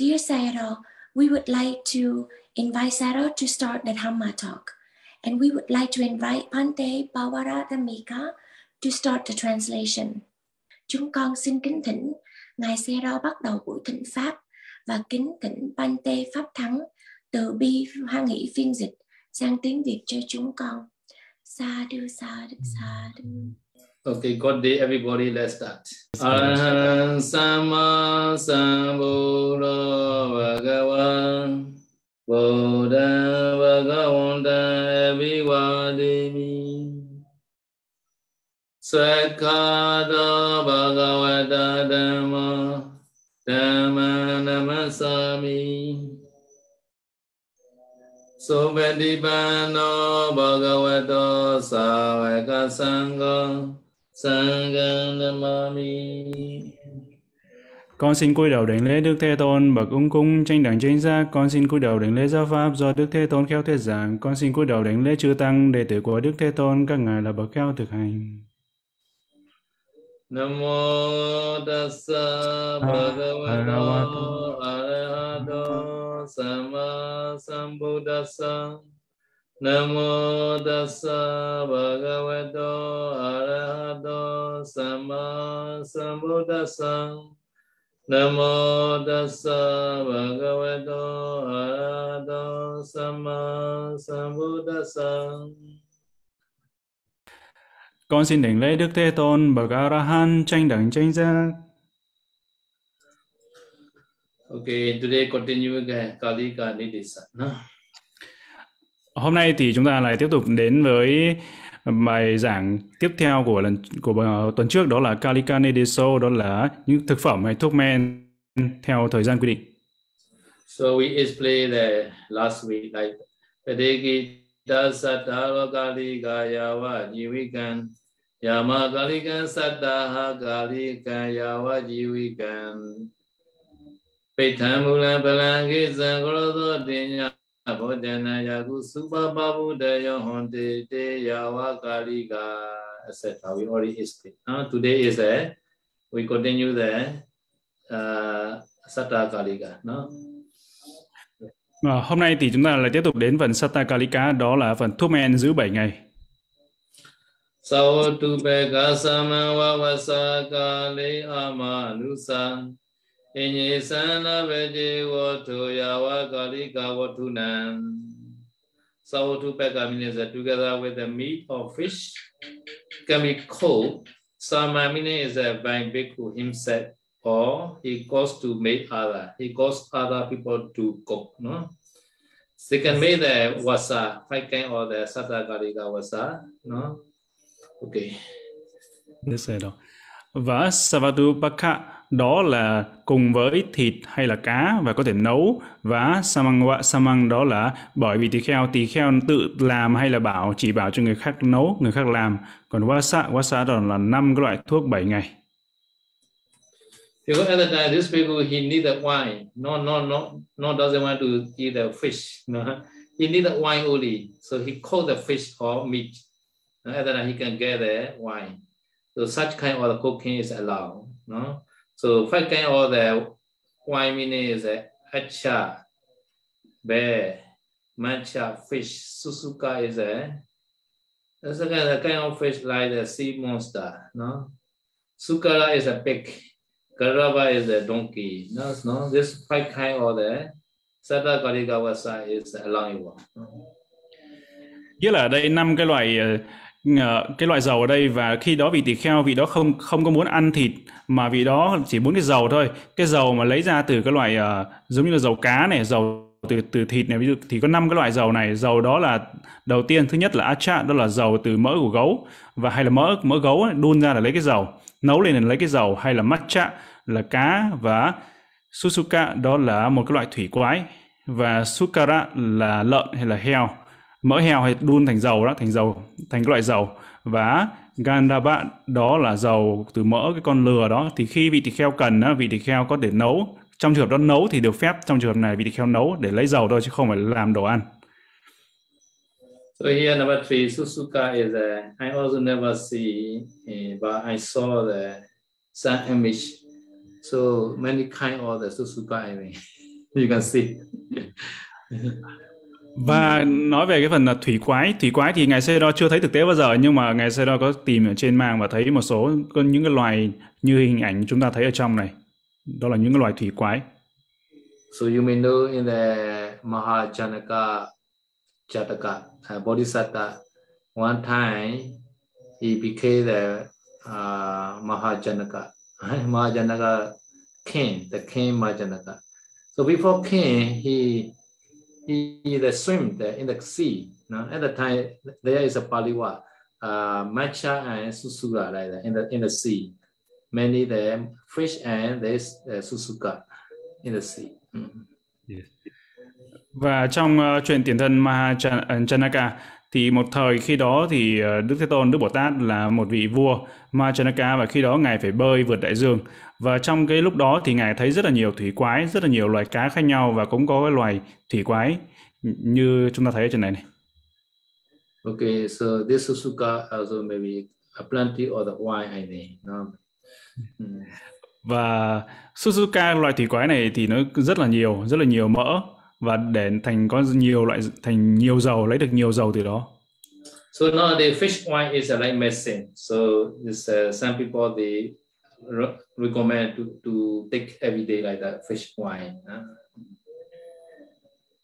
Dear Sayadaw, we would like to invite Sayaro to start the Dhamma talk. And we would like to invite Pante Pawaradamika to start the translation. Chúng con xin kính thỉnh Ngài Sayaro bắt đầu buổi thỉnh Pháp và kính thỉnh Pante Pháp Thắng từ bi Hoa hỷ phiên dịch sang tiếng Việt cho chúng con. Sa đưa sa đưa sa đưa. Okay, good day, everybody. Let's start. Arahant Sama Sambuddha Bhagavan Buddha Bhagavanta Abhivadimi Sakkata Bhagavata Dhamma Dhamma Namasami Supatipano Bhagavato Savaka Sangha Con xin cúi đầu đảnh lễ Đức Thế Tôn, bậc ung cung tranh đẳng chánh giác. Con xin cúi đầu đảnh lễ giáo pháp do Đức Thế Tôn khéo thuyết giảng. Con xin cúi đầu đảnh lễ chư tăng đệ tử của Đức Thế Tôn, các ngài là bậc khéo thực hành. Namo tassa bhagavato arahato sama sambuddhassa Namo tassa bhagavato arahato sama sambuddhassa Namo tassa bhagavato arahato sama sambuddhassa Con xin đảnh lễ Đức Thế Tôn, bậc A-la-hán tranh đẳng chánh giác. Okay, today continue with Kalika Nidisa. No? Hôm nay thì chúng ta lại tiếp tục đến với bài giảng tiếp theo của lần của tuần trước đó là Kalika Nideso, đó là những thực phẩm hay thuốc men theo thời gian quy định. So we explained the last week like Padegi Sattva Kalika Yava Jivikan Yama Kalikan Sattaha Kalikan Yava Jivikan ပိဋ္ဌံမူလံပလံကိသံကရောသောတင်ညာ ဘောဓနာယကုသုပပဗုဒ္ဓယောဟွန်တေတေယဝကာလိကာ etc we already explained now today is a we continue the uh, satta kalika no À, hôm nay thì chúng ta lại tiếp tục đến phần Satta Kalika đó là phần thuốc men giữ 7 ngày. Sao tu pe ka samawa vasakale amanusa အင်ညေသန္နာဝေတိဝထုယာဝကာလိကာဝထုနံ Sawatu peka means that together with the meat of fish can be cooked. Sama meaning is that by bhikkhu himself or he goes to make other. He goes other people to cook. No, they can make the wasa, five kind or the sata kalika wasa. No, okay. This side. Và savatu pakha Đó là cùng với thịt hay là cá và có thể nấu và samang wa samang đó là bởi vì tỳ kheo tỳ kheo tự làm hay là bảo chỉ bảo cho người khác nấu người khác làm còn wasa wasa đó là năm cái loại thuốc 7 ngày Because at the time, this people he needed wine. No, no, no, no doesn't want to eat the fish. No, he needed wine only. So he called the fish or meat. No, At the time, he can get the wine. So such kind of cooking is allowed. No, So five kind of the wine meaning is eh, acha, bear, matcha, fish. Susuka is a that's a kind of, kind of fish like the sea monster. No, Sukara is a pig. Garava is a donkey. No, no. This five kind of the eh, Sata Karigawasa is a allowable. No? Nghĩa là đây năm cái loài ờ, Ờ, cái loại dầu ở đây và khi đó vị tỳ kheo vị đó không không có muốn ăn thịt mà vị đó chỉ muốn cái dầu thôi. Cái dầu mà lấy ra từ cái loại uh, giống như là dầu cá này dầu từ từ thịt này ví dụ thì có năm cái loại dầu này. Dầu đó là đầu tiên thứ nhất là acha đó là dầu từ mỡ của gấu và hay là mỡ mỡ gấu ấy, đun ra là lấy cái dầu. Nấu lên là lấy cái dầu hay là matcha là cá và susuka đó là một cái loại thủy quái và sukara là lợn hay là heo mỡ heo hay đun thành dầu đó thành dầu thành cái loại dầu. Và gandhava đó là dầu từ mỡ cái con lừa đó. Thì khi vị thịt kheo cần á, vị thịt kheo có thể nấu. Trong trường hợp đó nấu thì được phép trong trường hợp này vị thịt kheo nấu để lấy dầu thôi chứ không phải làm đồ ăn. So here number three, Susuka is a, I also never see, uh, but I saw the sun image. So many kind of the Susuka I mean. you can see. và nói về cái phần là thủy quái thủy quái thì ngài Sê-đo chưa thấy thực tế bao giờ nhưng mà ngài Sê-đo có tìm ở trên mạng và thấy một số những cái loài như hình ảnh chúng ta thấy ở trong này. Đó là những cái loài thủy quái. So you may know in the Mahajanaka Jataka uh, Bodhisattva one time he became the uh, Mahajanaka Mahajanaka king the king Mahajanaka so before king he he the swim there in the sea. No? At the time, there is a paliwa, uh, matcha and susura like that in the in the sea. Many the fish and there's uh, susuka in the sea. Mm. Yes. Và trong uh, chuyện tiền thân Mahachanaka uh, thì một thời khi đó thì uh, Đức Thế Tôn Đức Bồ Tát là một vị vua Mahachanaka và khi đó ngài phải bơi vượt đại dương và trong cái lúc đó thì ngài thấy rất là nhiều thủy quái rất là nhiều loài cá khác nhau và cũng có cái loài thủy quái như chúng ta thấy ở trên này này Okay, so this Susuka also maybe a plenty of the wine I. No? Mm. Và Suzuka loại thủy quái này thì nó rất là nhiều, rất là nhiều mỡ và để thành có nhiều loại thành nhiều dầu lấy được nhiều dầu từ đó. So nowadays fish wine is like medicine. So this, uh, some people they recommend to to take every day like that fish wine. Huh?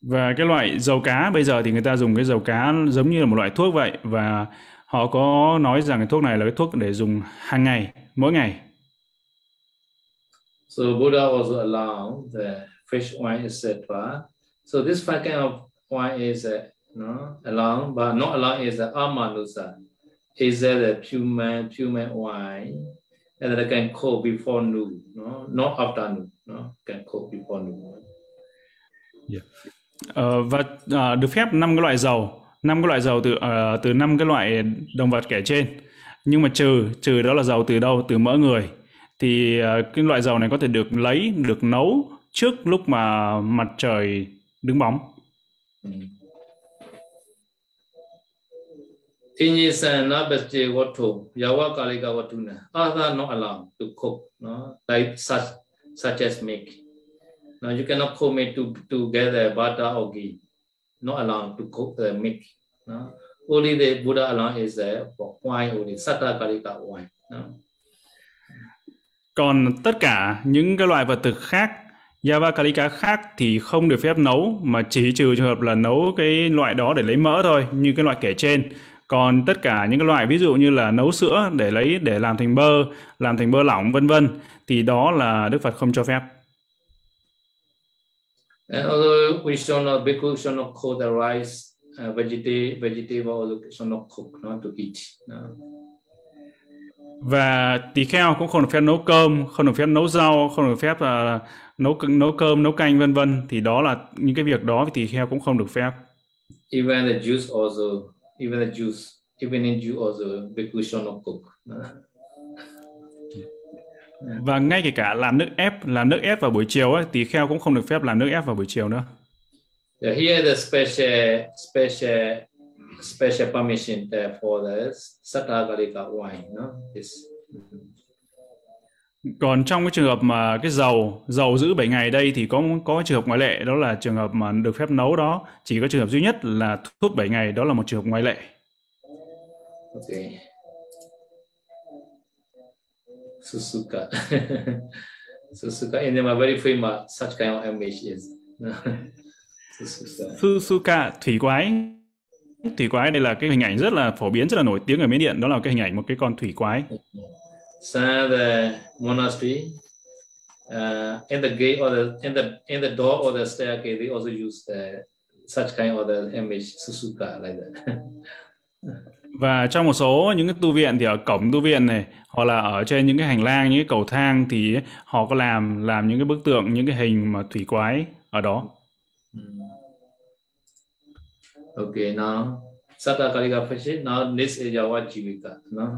Và cái loại dầu cá bây giờ thì người ta dùng cái dầu cá giống như là một loại thuốc vậy và họ có nói rằng cái thuốc này là cái thuốc để dùng hàng ngày, mỗi ngày. So Buddha also allowed the fish wine etc. So this five kind of wine is uh, no along but not along is the amanusa. Is that the pure pure wine and then can cook before noon, no, not afternoon, no, can cook before noon. Yeah. Uh, và uh, được phép năm cái loại dầu, năm cái loại dầu từ uh, từ năm cái loại động vật kể trên. Nhưng mà trừ trừ đó là dầu từ đâu? Từ mỡ người. Thì uh, cái loại dầu này có thể được lấy, được nấu trước lúc mà mặt trời đứng bóng. Inyisana beste watu, yawa kalika watu na. Other not allowed to cook, no? like such, such as milk. Now you cannot cook meat to, together butter or ghee. Not allowed to cook the milk. No? Only the Buddha allowed is the wine only, satta kalika wine. No? Còn tất cả những cái loại vật thực khác Java Kalika khác thì không được phép nấu mà chỉ trừ trường hợp là nấu cái loại đó để lấy mỡ thôi như cái loại kể trên còn tất cả những cái loại ví dụ như là nấu sữa để lấy để làm thành bơ làm thành bơ lỏng vân vân thì đó là Đức Phật không cho phép And although we shall not, bhikkhu shall not cook the rice, uh, vegetable, vegetable shall not cook, not to eat. No. Và tỳ kheo cũng không được phép nấu cơm, không được phép nấu rau, không được phép uh, nấu nấu cơm, nấu canh vân vân. Thì đó là những cái việc đó thì tỳ kheo cũng không được phép. Even the juice also even the juice, even in juice also, bhikkhu shall not cook. Và ngay kể cả làm nước ép, làm nước ép vào buổi chiều ấy, tỳ kheo cũng không được phép làm nước ép vào buổi chiều nữa. Yeah, here the special special special permission there for the Sattagalika wine, no? This. Còn trong cái trường hợp mà cái dầu dầu giữ 7 ngày đây thì có có trường hợp ngoại lệ đó là trường hợp mà được phép nấu đó chỉ có trường hợp duy nhất là thuốc 7 ngày đó là một trường hợp ngoại lệ. Okay. Susuka. Susuka in are very famous such kind of image is. Susuka. Susuka thủy quái. Thủy quái đây là cái hình ảnh rất là phổ biến rất là nổi tiếng ở Miến Điện đó là cái hình ảnh một cái con thủy quái. Some the monastery uh, in the gate or the in the in the door or the staircase they also use the, such kind of the image susuka like that. Và trong một số những cái tu viện thì ở cổng tu viện này hoặc là ở trên những cái hành lang những cái cầu thang thì họ có làm làm những cái bức tượng những cái hình mà thủy quái ở đó. Okay, now Sata Kalika now this is our Jivika. No?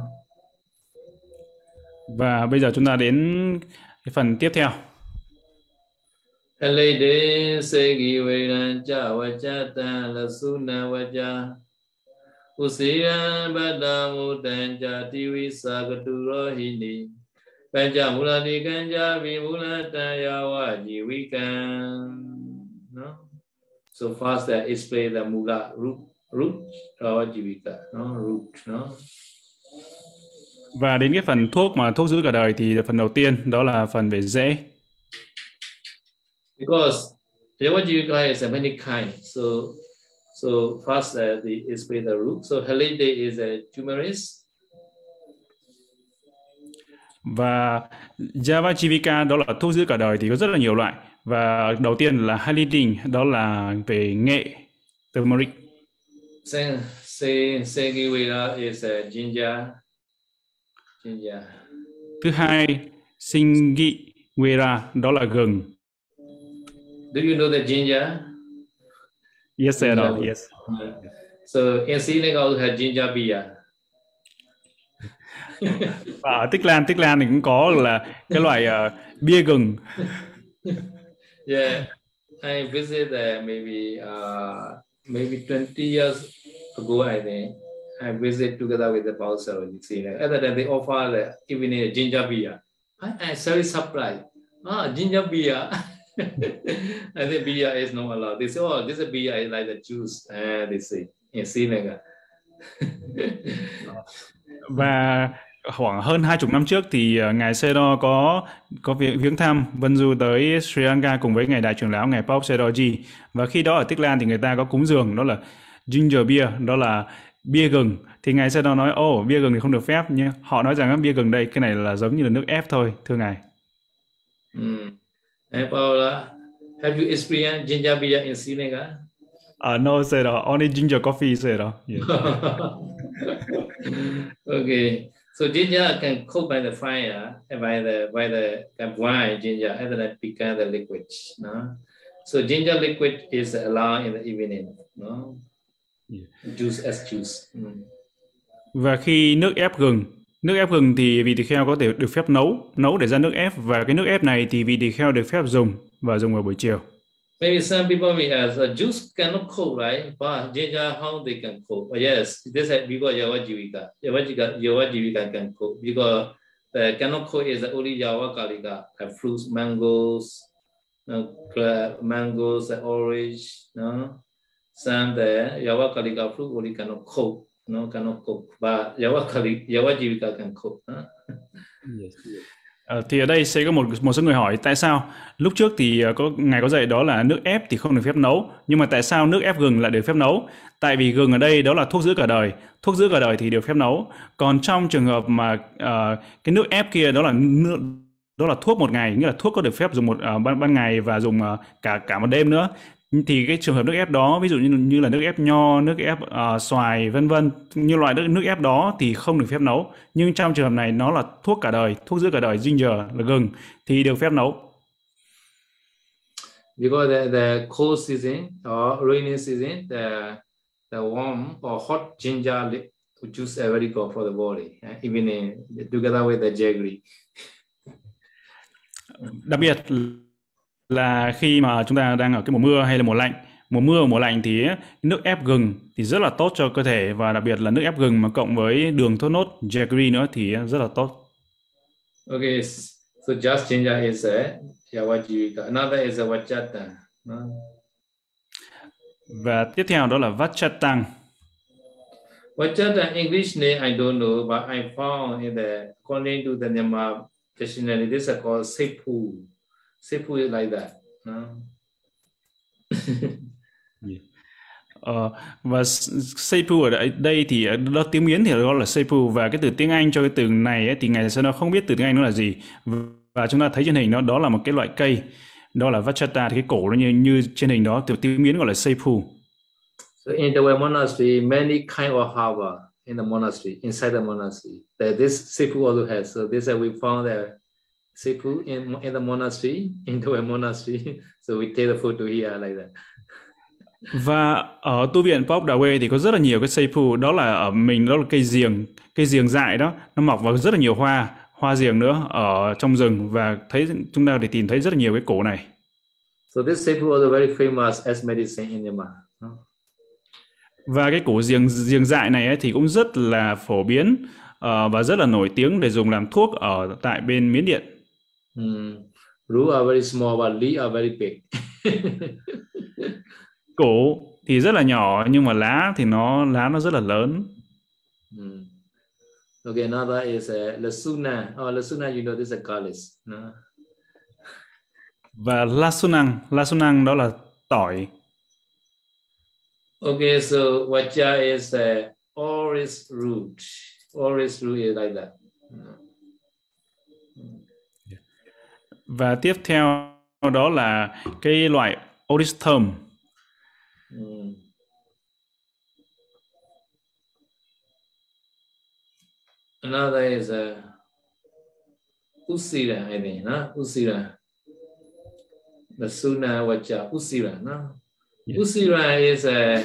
Và bây giờ chúng ta đến cái phần tiếp theo. Alede segi vedan vachata lasuna vaja Usiya bada mudan cha. Tivi sagatu rohini Panja kanja vimulata yawa jivikan So first I explain the mula root root or jivika, no root, no. Và đến cái phần thuốc mà thuốc giữ cả đời thì phần đầu tiên đó là phần về rễ. Because Yavajivika is a many kind. So so first uh, the explain the root. So Halide is a turmeric. Và Javajivika đó là thuốc giữ cả đời thì có rất là nhiều loại. Và đầu tiên là Halidin đó là về nghệ turmeric. Sen se Sengiwira is a ginger. Ginger. Thứ hai, Singi Wera đó là gừng. Do you know the ginger? Yes, sir. Ginger. Yes. So in Singapore also have ginger beer. Và ở Tích Lan, Tích Lan thì cũng có là cái loại ờ, bia gừng. Yeah, I visited there maybe uh, maybe 20 years ago, I think. I visit together with the bouncer in Singapore. Other than they offer the evening ginger beer. I, I'm very surprised. Ah, ginger beer. I think beer is not allowed. They say, oh, this is beer is like the juice. Uh, they say in Singapore. Uh, và khoảng hơn hai chục năm trước thì ờ, ngài Sero có có việc viếng thăm Vân Du tới Sri Lanka cùng với ngài đại trưởng lão ngài Pop Seroji và khi đó ở Tích Lan thì người ta có cúng dường đó là ginger beer đó là bia gừng thì ngài Sero nói ồ bia gừng thì không được phép nhưng họ nói rằng bia gừng đây cái này là giống như là nước ép thôi thưa ngài Mm. And Paula, have you experienced ginger beer in Singapore? uh, no Sero only ginger coffee Sero yes. okay, so ginger can cook by the fire and by the by the boil ginger and then it become the liquid. No, so ginger liquid is allowed in the evening. No. Juice as juice. Mm. và khi nước ép gừng nước ép gừng thì vị tỳ kheo có thể được phép nấu nấu để ra nước ép và cái nước ép này thì vị tỳ kheo được phép dùng và dùng vào buổi chiều Maybe some people may ask, uh, juice cannot cook, right? But ginger, how they can cook? Oh, yes, this is because Yawa Jivika. Yawa Jivika, Yawa Jivika can cook because the cannot cook is only Yawa Kalika, like fruits, mangoes, uh, mangoes, uh, orange, no? Sang the Yawa Kalika fruit only cannot cook, no, cannot cook. But Yawa kali, Yawa Jivika can cook. Huh? Ờ, thì ở đây sẽ có một một số người hỏi tại sao lúc trước thì ờ, có ngài có dạy đó là nước ép thì không được phép nấu nhưng mà tại sao nước ép gừng lại được phép nấu tại vì gừng ở đây đó là thuốc giữ cả đời thuốc giữ cả đời thì được phép nấu còn trong trường hợp mà uh, cái nước ép kia đó là nước đó là thuốc một ngày nghĩa là thuốc có được phép dùng một uh, ban ban ngày và dùng uh, cả cả một đêm nữa thì cái trường hợp nước ép đó ví dụ như như là nước ép nho nước ép ờ, xoài vân vân như loại nước nước ép đó thì không được phép nấu. Nhưng trong trường hợp này nó là thuốc cả đời thuốc giữ cả đời ginger là gừng thì được phép nấu. Because the, the cold season or rainy season, the the warm or hot ginger juice is very good for the body, uh, even in, together with the jaggery. đặc biệt là khi mà chúng ta đang ở cái mùa mưa hay là mùa lạnh mùa mưa mùa lạnh thì nước ép gừng thì rất là tốt cho cơ thể và đặc biệt là nước ép gừng mà cộng với đường thốt nốt jaggery nữa thì rất là tốt Okay, so just ginger is a yawajivika. Another is a vachata. no? và tiếp theo đó là vachatang Vachata English name I don't know, but I found in the according to the Myanmar dictionary, this is called sepu. Sepu is like that. No? Ờ, và s- Seipu ở đây, thì ở đó tiếng Miến thì đó là Seipu và cái từ tiếng Anh cho cái từ này ấy, thì ngày sau nó không biết từ tiếng Anh nó là gì và chúng ta thấy trên hình nó đó là một cái loại cây đó là Vachata thì cái cổ nó như như trên hình đó từ tiếng Miến gọi là Seipu So in the Way monastery, many kind of harbor in the monastery, inside the monastery. That this seafood also has. So this is we found the seafood in in the monastery, in the Way monastery. so we take the photo here like that. và ở tu viện Pop Quê thì có rất là nhiều cái Seipu đó là ở mình đó là cây giềng cây giềng dại đó nó mọc vào rất là nhiều hoa hoa giềng nữa ở trong rừng và thấy chúng ta để tìm thấy rất là nhiều cái cổ này So this seafood also very famous as medicine in Myanmar. Và cái củ giềng giềng dại này ấy, thì cũng rất là phổ biến ờ, và rất là nổi tiếng để dùng làm thuốc ở tại bên Miến Điện. Mm. Roots are very small, but leaves are very big. củ thì rất là nhỏ nhưng mà lá thì nó lá nó rất là lớn. Mm. Okay, another is uh, lasuna. Oh, lasuna, you know this is a garlic. No? Và lasunang, lasunang đó là tỏi. Okay, so wacha is the oris root. Oris root is like that. Và tiếp theo đó là cái loại thơm. Mm. Another is uh, usira, I think, no? Usira. The suna wacha, usira, no? Yes. Usira is a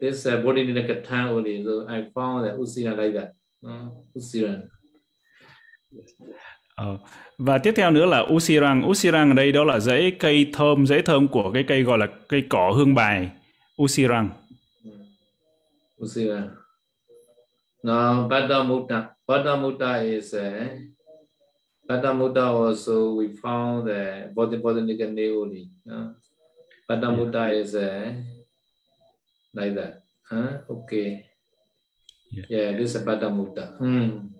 this uh, body in the kata only, so I found that usira like that. No? Usira. Ờ, Và tiếp theo nữa là usirang. Usirang ở đây đó là rễ cây thơm, rễ thơm của cái cây gọi là cây cỏ hương bài. Usirang. Usira. Now, Bada Mutta. Bada Mutta is a Bada Mutta also we found the name only. No? Bada Yeah. Is a like that. Huh? Okay. Yeah. Yeah, this is a Bada Mutta. Hmm.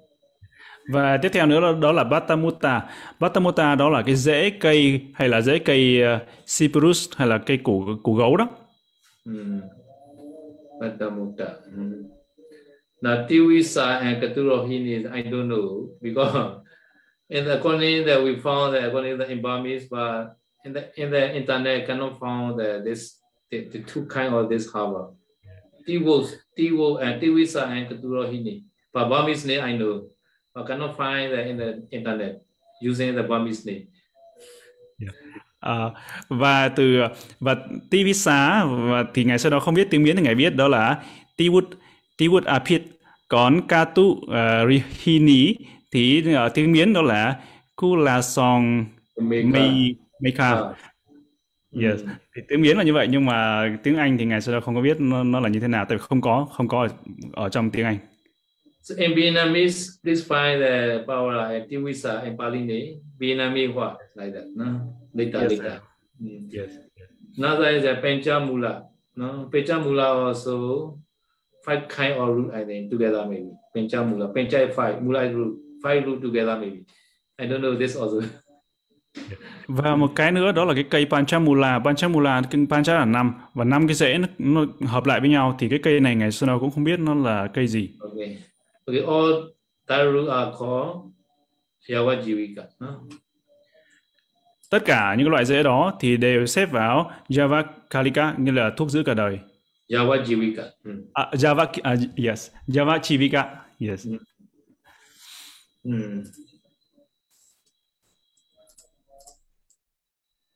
Và tiếp theo nữa đó, đó là Batamuta. Batamuta đó là cái rễ cây hay là rễ cây uh, cyprus hay là cây củ củ gấu đó. Bada Mutta. Hmm. Now, Tiwisa and Katurohini, I don't know because in the according that we found that according to the in Burmese, but in the in the internet cannot find the, this the, the two kind of this harbor. Tiwo, Tiwo and Tiwisa and Katurohini. But Burmese name I know, but cannot find in the internet using the Burmese name. À, và từ và Tivisa và thì ngày sau đó không biết tiếng Miến thì ngài viết đó là Tiwut Tiwut Apit còn Katu uh, Rihini thì ở tiếng Miến đó là. Mei Meika. Ah. Yes. Thì tiếng Miến là như vậy nhưng mà tiếng Anh thì ngày sau đó không có biết nó, nó là như thế nào tại vì không có không có ở, ở trong tiếng Anh. So in Vietnamese, please find the power like Tiwisa and Palini. Vietnamese what like that, no? Later, Yes, later. Mm. Yes. Another is a Penchamula. No, Penchamula also five kind of root I think together maybe. Penchamula, Pencha five, Mula root, five root together maybe. I don't know this also. Và một cái nữa đó là cái cây Panchamula. Panchamula, cái Pancha là năm và năm cái rễ nó, nó hợp lại với nhau thì cái cây này ngày xưa nào cũng không biết nó là cây gì. Okay, okay. All that root are called Yavajivika. No? Tất cả những loại rễ đó thì đều xếp vào Java Kalika như là thuốc giữ cả đời. Yavajivika. Mm. À, Java à, yes, Java Chivika. Yes. Mm.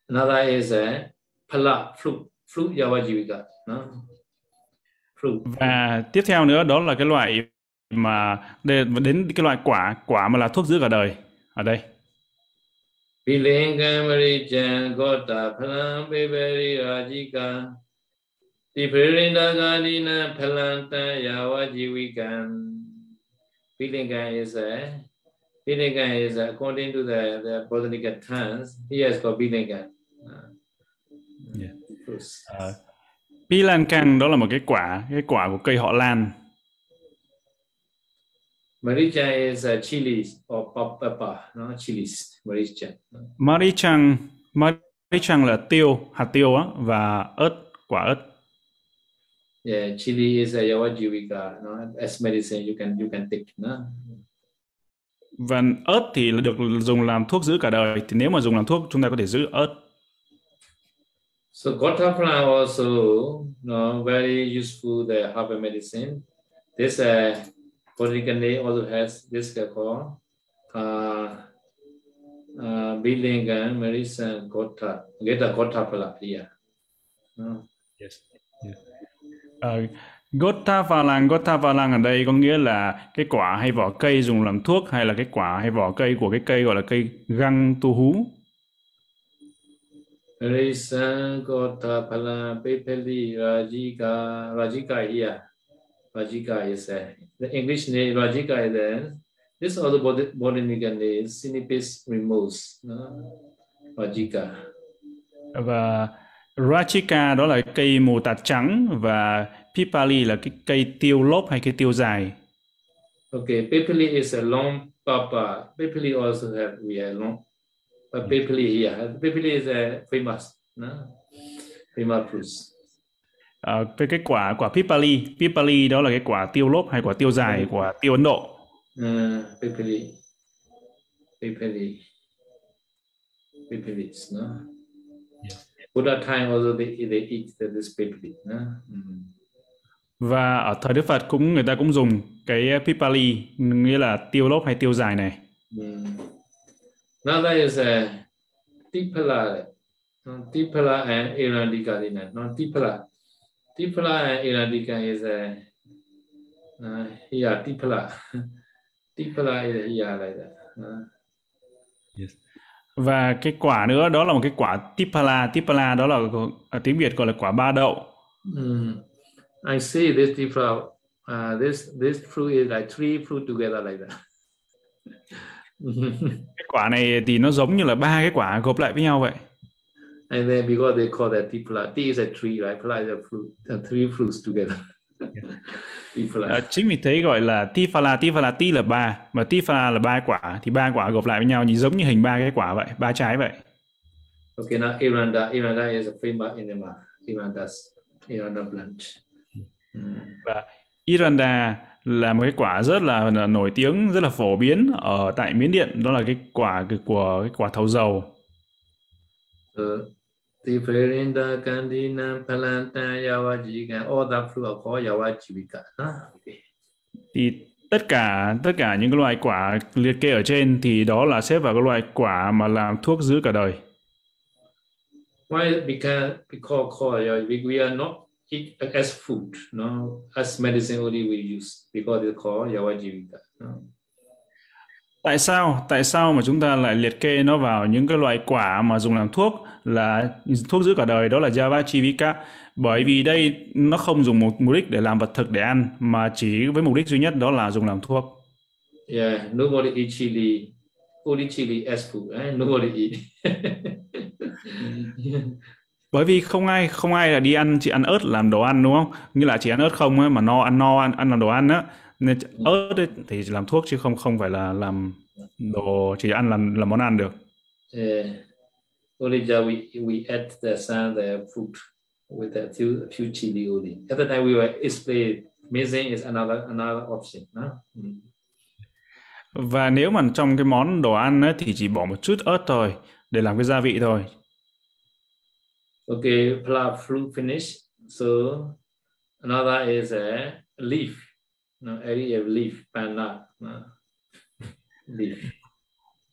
Another is a phala fruit, fruit Yavajivika. No? Fruit. Và tiếp theo nữa đó là cái loại mà đến cái loại quả, quả mà là thuốc giữ cả đời ở đây. Vilinga Marijan Gota Phalam Beberi Rajika Tipirinda Ganina Phalanta Yavajivikan Vilinga is a Vilinga is a, according to the, the botanical terms, he has got Vilinga. Uh, Yeah. Uh, Pilankang đó là một cái quả, cái quả của cây họ lan. Marijan is a chilies or pepper, no chilies, Marijan. Marichang, Marichang là tiêu, hạt tiêu á và ớt, quả ớt. Yeah, chili is a Yavajivika, no? as medicine you can you can take. No? Và ớt thì được dùng làm thuốc giữ cả đời. Thì nếu mà dùng làm thuốc chúng ta có thể giữ ớt. So Gotha flower also no, very useful the herbal medicine. This uh, name also has this called uh, uh, Bilingan medicine Gotha. Get a Gotha flower here. No. Uh, Gotha Valang, Gotha Valang ở đây có nghĩa là cái quả hay vỏ cây dùng làm thuốc hay là cái quả hay vỏ cây của cái cây gọi là cây găng tu hú. Medicine Gotha phala Pepeli Rajika Rajika here. Rajika is uh, the English name Rajika is there. This other bot- botanical name Sinipis remorse. No? Rajika. Và Rachika đó là cây mù tạt trắng và Pipali là cái cây tiêu lốp hay cây tiêu dài. Okay, Pipali is a long papa. Pipali also have we have long, but Pipali here. Pipali is a famous, no? famous fruits. À, về cái quả quả Pipali, Pipali đó là cái quả tiêu lốp hay quả tiêu dài của tiêu Ấn Độ. Uh, Pipali, Pipali, Pipali, no? Buddha time also they, they eat this Pipali, no? Mm. Và ở thời Đức Phật cũng người ta cũng dùng cái Pipali nghĩa là tiêu lốp hay tiêu dài này. Mm. Another is a Tipala, Tipala and Irandika. No, Tipala. Tipala and Irandika is a uh, here Tipala. Tipala is here like that. Uh. Yes. Và cái quả nữa đó là một cái quả Tipala. Tipala đó là ở tiếng Việt gọi là quả ba đậu. Mm. I see this Tipala. Uh, this this fruit is like three fruit together like that. cái quả này thì nó giống như là ba cái quả gộp lại với nhau vậy. And then because they call that tipla, T is a tree, right? Pla is a fruit, uh, three fruits together. À, chính vì thế gọi là tifala, tifala ti là ba, mà tifala là ba quả, thì ba quả gộp lại với nhau nhìn giống như hình ba cái quả vậy, ba trái vậy. Okay, now Iranda, Iranda is a famous enema. Iranda's, Iranda plant. Mm. Và Iranda là một cái quả rất là, nổi tiếng, rất là phổ biến ở tại Miến Điện, đó là cái quả của cái quả thầu dầu. So, Tiferinda Kandina Palanta Yawajika, all that fruit are called. Okay. Thì tất cả tất cả những cái loại quả liệt kê ở trên thì đó là xếp vào cái loại quả mà làm thuốc giữ cả đời. Why? Because because called we are not eat as food, no, as medicine only we use because it's called Yawajivika. No? Tại sao? Tại sao mà chúng ta lại liệt kê nó vào những cái loại quả mà dùng làm thuốc là thuốc giữ cả đời đó là Java Chivika bởi vì đây nó không dùng một mục đích để làm vật thực để ăn mà chỉ với mục đích duy nhất đó là dùng làm thuốc. Yeah, nobody eat chili, only chili as food, eh? nobody eat. bởi vì không ai không ai là đi ăn chỉ ăn ớt làm đồ ăn đúng không? Như là chỉ ăn ớt không ấy, mà no ăn no ăn ăn làm đồ ăn á nên ớt ấy, thì làm thuốc chứ không không phải là làm đồ chỉ ăn làm làm món ăn được. Yeah. Only just we we add the some the food with a few a few chili only. At the time we were explain missing is another another option. No? Mm. Và nếu mà trong cái món đồ ăn ấy, thì chỉ bỏ một chút ớt thôi để làm cái gia vị thôi. Okay, plant fruit finish. So another is a leaf. No, area of leaf, panna. No. Leaf.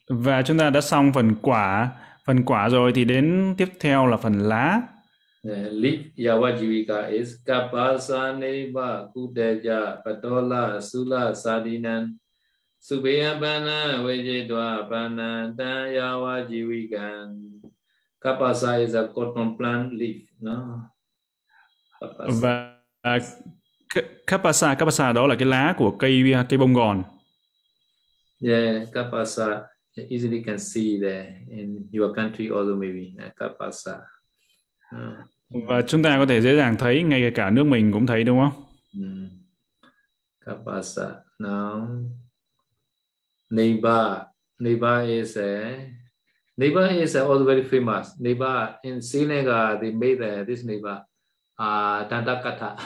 Và chúng ta đã xong phần quả phần quả rồi thì đến tiếp theo là phần lá. Yeah, leaf yavajivika is kapasa neva kudeja patola sula sadinan subhayapana vejidwa pana ta yavajivikan kapasa is a cotton plant leaf no? Kapasa. và uh, kapasa kapasa đó là cái lá của cây cây bông gòn. Yeah kapasa easily can see there in your country also maybe Kapasa. Uh, và chúng ta có thể dễ dàng thấy ngay cả nước mình cũng thấy đúng không? Um, Kapasa. Now, Neighbor. Neighbor is a Neighbor is also very famous. Neighbor in Sri Lanka, they made uh, this neighbor uh, Dandakatha.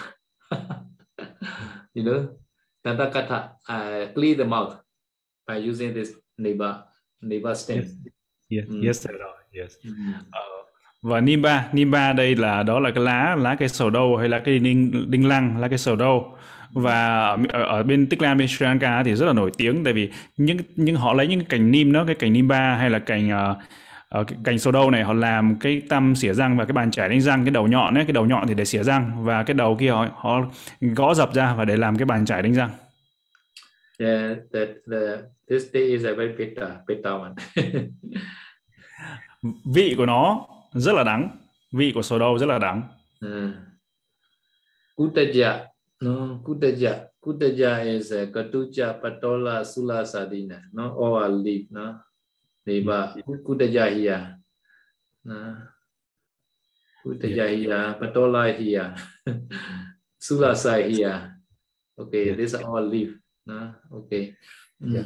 you know, Dandakatha, uh, clear the mouth by using this neighbor. Niba stem. Yes, yes, mm. yes rồi. Yes. Mm. Uh, và Nimba, Nimba đây là đó là cái lá lá cây sầu đâu hay là cây đinh đinh lăng, lá cây sầu đâu và ở, ở bên Tích Lan bên Sri Lanka thì rất là nổi tiếng tại vì những những họ lấy những cành nim đó cái cành nimba hay là cành uh, uh, cái cành sầu đâu này họ làm cái tăm xỉa răng và cái bàn chải đánh răng cái đầu nhọn ấy cái đầu nhọn thì để xỉa răng và cái đầu kia họ, họ gõ dập ra và để làm cái bàn chải đánh răng. Yeah, that the This day is a very bitter, bitter one. vị của nó rất là đắng. Vị của sầu đâu rất là đắng. Uh, Kutaja, no, Kutaja. Kutaja is a Katuja, Patola, Sula, Sadina. No, all are leaf, no. Neighbor, Kutaja here. No. Utaya here, Patola here, Sulasa here. Okay, yeah. these are all leaf. Uh, okay. Yeah.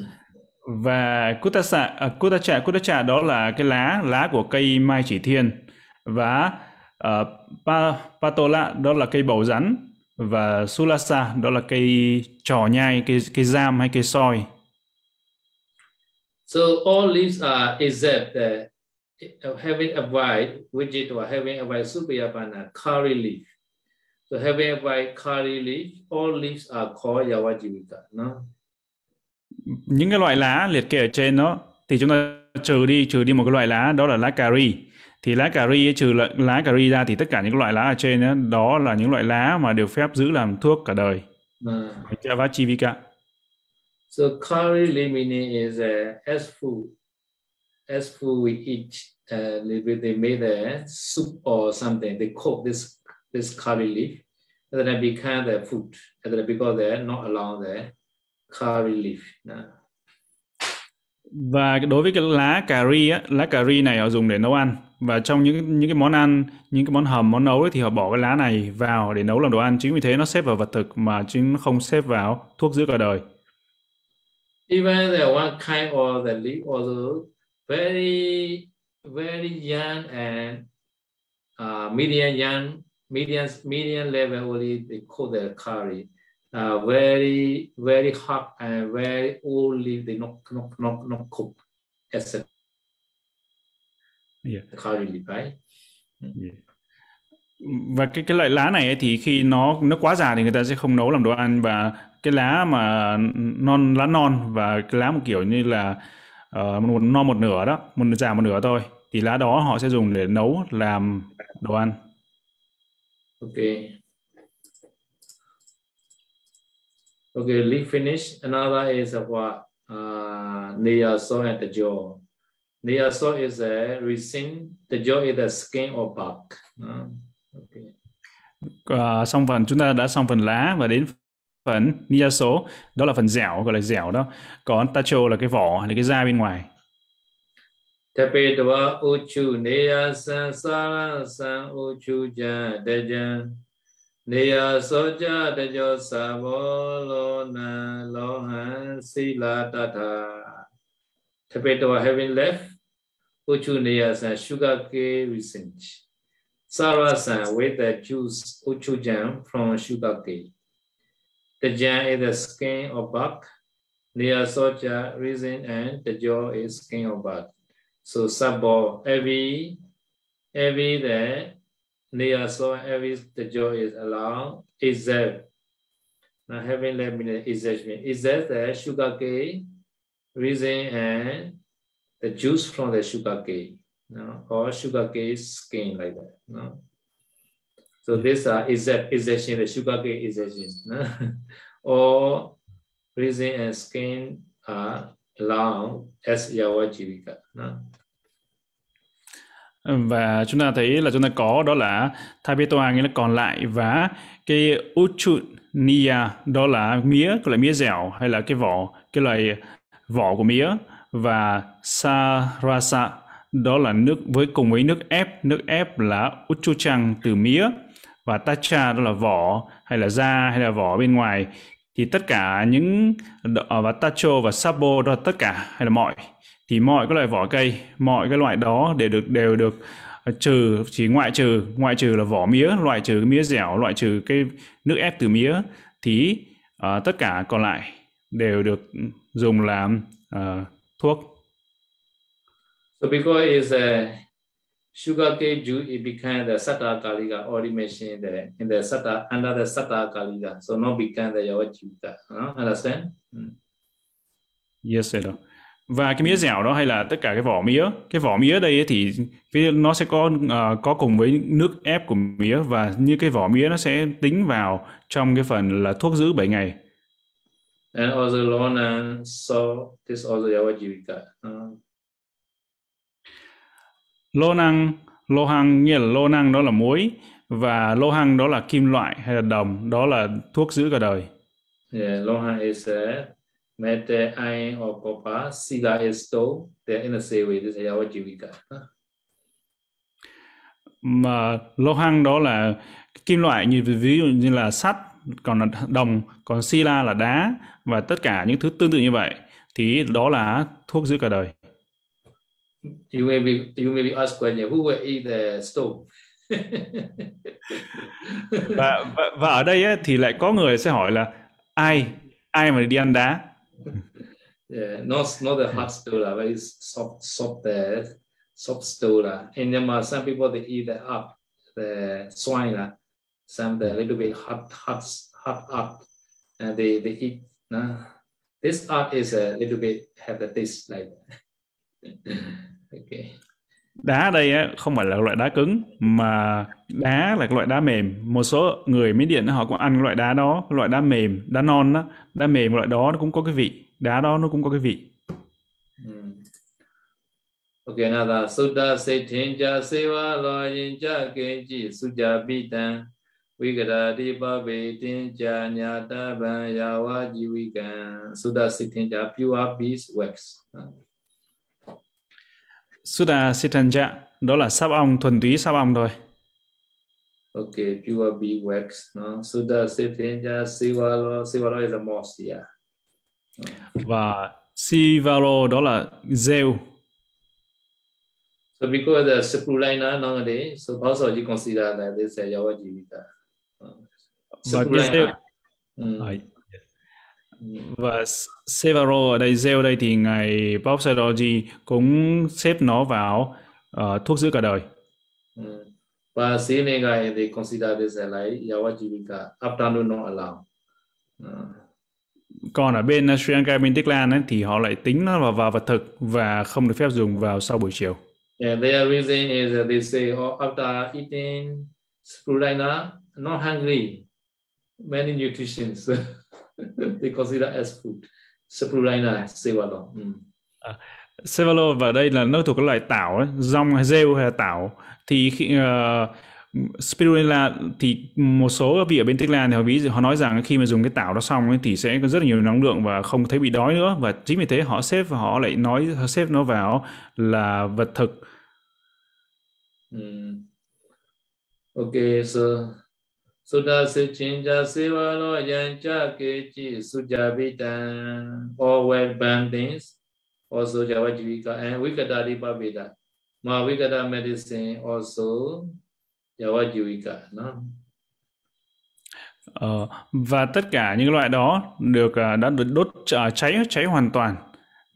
Và kutasa uh, Kutacha, Kutacha đó là cái lá lá của cây mai chỉ thiên và uh, pa, Patola đó là cây bầu rắn và Sulasa đó là cây trò nhai, cây cây giam hay cây soi. So all leaves are except the uh, having a white which widget or having a white supiyapana curry leaf. So having a white curry leaf, all leaves are called yawajivika. No? Những cái loại lá liệt kê ở trên đó thì chúng ta trừ đi trừ đi một cái loại lá đó là lá cà ri thì lá cà ri trừ lá, lá cà ri ra thì tất cả những loại lá ở trên đó, đó là những loại lá mà được phép giữ làm thuốc cả đời. Uh. Javachivika. So curry meaning is uh, as food as food we eat, uh, they made a soup or something. They cook this this curry leaf, and then it become the food. And then because they're not allowed the curry leaf. No. Và đối với cái lá cà ri á, lá cà ri này họ dùng để nấu ăn và trong những những cái món ăn, những cái món hầm, món nấu ấy, thì họ bỏ cái lá này vào để nấu làm đồ ăn. Chính vì thế nó xếp vào vật thực mà chứ nó không xếp vào thuốc giữ cả đời. Even the one kind of the leaf also very very young and uh, medium young medium medium level only they call the curry uh, very very hot and very old leaf they not not not not cook as a yeah. leaf right? Yeah. và cái cái loại lá này ấy, thì khi nó nó quá già thì người ta sẽ không nấu làm đồ ăn. Và cái lá mà non lá non và cái lá một kiểu như là uh, một non một nửa đó một già một nửa thôi thì lá đó họ sẽ dùng để nấu làm đồ ăn. Okay okay leaf finish. Another is a what? Uh, near so and the jaw near so is a resin the jaw is the skin or bark uh, okay uh, xong phần chúng ta đã xong phần lá và đến phần nia số đó là phần dẻo gọi là dẻo đó. Còn tacho là cái vỏ là cái da bên ngoài. Tapetwa uchu neya san sara san uchu ja dejan neya soja sa vo lo na lo han ta. tata Tapetwa having left uchu neya san sugar cane recent Sarasan with the juice uchu jam from sugar cane The jam is the skin of bark. Niya soja, resin, and the jaw is skin of bark. So sabo every every the near so every the joy is allowed. Is that now having me is that is that the sugar cane, resin, and the juice from the sugar cane, no? or sugar cane skin like that. No? So this uh, is that is that the sugar cane injection. or reason and skin are long as Yawajivika. Và chúng ta thấy là chúng ta có đó là Thapetoa nghĩa là còn lại và cái Uchuniya đó là mía, cái loại mía dẻo hay là cái vỏ, cái loại vỏ của mía. Và Sarasa đó là nước với cùng với nước ép, nước ép là Uchuchang từ mía và tacha đó là vỏ hay là da hay là vỏ bên ngoài. Thì tất cả những và tacho và sabo đó là tất cả hay là mọi thì mọi các loại vỏ cây mọi cái loại đó đều được đều được ờ, trừ chỉ ngoại trừ ngoại trừ là vỏ mía loại trừ cái mía dẻo loại trừ cái nước ép từ mía thì uh, tất cả còn lại đều được dùng làm uh, thuốc. So because it's a sugarcane juice, it became the Satta Kalika already mentioned in the, in the Satta, under the Satta Kalika. So not become the Yavachita. Uh, understand? Mm. Yes, sir. Và cái mía dẻo đó hay là tất cả cái vỏ mía, cái vỏ mía đây thì nó sẽ có uh, có cùng với nước ép của mía và như cái vỏ mía nó sẽ tính vào trong cái phần là thuốc giữ 7 ngày. And also Lona saw this also Yavajivika. Uh, lô năng lô hăng nghĩa là lô năng đó là muối và lô hăng đó là kim loại hay là đồng đó là thuốc giữ cả đời yeah, lô hăng is a metal iron or copper sila stone they're in the same way this is our jivika mà lô hăng đó là kim loại như ví dụ như là sắt còn là đồng còn sila là đá và tất cả những thứ tương tự như vậy thì đó là thuốc giữ cả đời. You may be you may be asked question who will eat the stove? Và, và và ở đây ấy, thì lại có người sẽ hỏi là ai ai mà đi ăn đá yeah, not not the hard stove very soft soft the soft stove in Myanmar some people they eat the up the swine some the little bit hot hot hot up and they they eat uh, this art is a little bit have the taste like okay đá đây á, không phải là loại đá cứng mà đá là loại đá mềm. Một số người miến điện họ cũng ăn loại đá đó loại đá mềm đá non đó đá mềm loại đó nó cũng có cái vị. Đá đó nó cũng có cái vị. Ok Okay, another Sutta Setinja Seva Loyinja Genji Suja Bitan Vigada Dipa Betinja Nyata Ban Yawa Jivikan Sutta se Setinja Pure Peace Wax Sutta Sitanja đó là sáp ong thuần túy sáp ong thôi. Okay, pure bee wax. No? Sutta Sitanja Sivalo. Sivalo is a moss, yeah. Và Sivalo đó là rêu. So because the Sapulina nowadays, so also you consider that this is Yawa Jivita. Và cái rêu, Mm. Và Severo ở đây rêu đây thì ngài Bob Sadoji cũng xếp nó vào uh, thuốc giữ cả đời. Mm. But Sinega, they consider this as like Yawa Jivika, afternoon not allowed. Uh, Còn ở bên Sri Lanka bên Tích Lan ấy, thì họ lại tính nó vào vào vật thực và không được phép dùng vào sau buổi chiều. Yeah, their reason is that they say, oh, after eating spirulina, not hungry, many nutritions they consider as food. Spirulina, sevalo. Mm. Sevalo và đây là nó thuộc cái loại tảo ấy, rong hay rêu hay là tảo thì khi uh, spirulina thì một số vị ở bên Tích Lan thì họ ví họ nói rằng khi mà dùng cái tảo đó xong ấy, thì sẽ có rất là nhiều năng lượng và không thấy bị đói nữa và chính vì thế họ xếp và họ lại nói họ xếp nó vào là vật thực Mm. Okay, so Sutta Sichinja Sevalo Yancha Kechi Sujabitan, all well banned things, also Javajivika and eh, Vikadadi Pavida. Ma Vikada medicine also Javajivika, no? Ờ, và tất cả những loại đó được uh, đã được đốt uh, cháy cháy hoàn toàn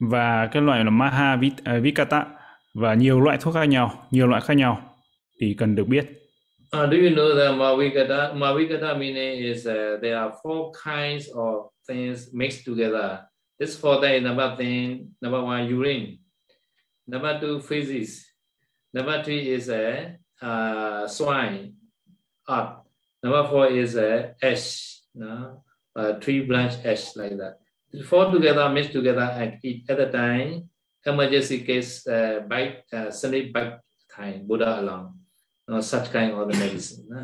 và cái loại là Maha ờ, Vikata và nhiều loại thuốc khác nhau, nhiều loại khác nhau thì cần được biết. Uh, do you know that Mavikata? Mavikata meaning is uh, there are four kinds of things mixed together. This four things, number thing, number one, urine. Number two, feces. Number three is a uh, swine, earth. Number four is a ash, no? uh, tree branch ash like that. Four together, mixed together and eat at the time. Emergency case, uh, bite, uh, bite kind, Buddha alone. Such kind of medicine.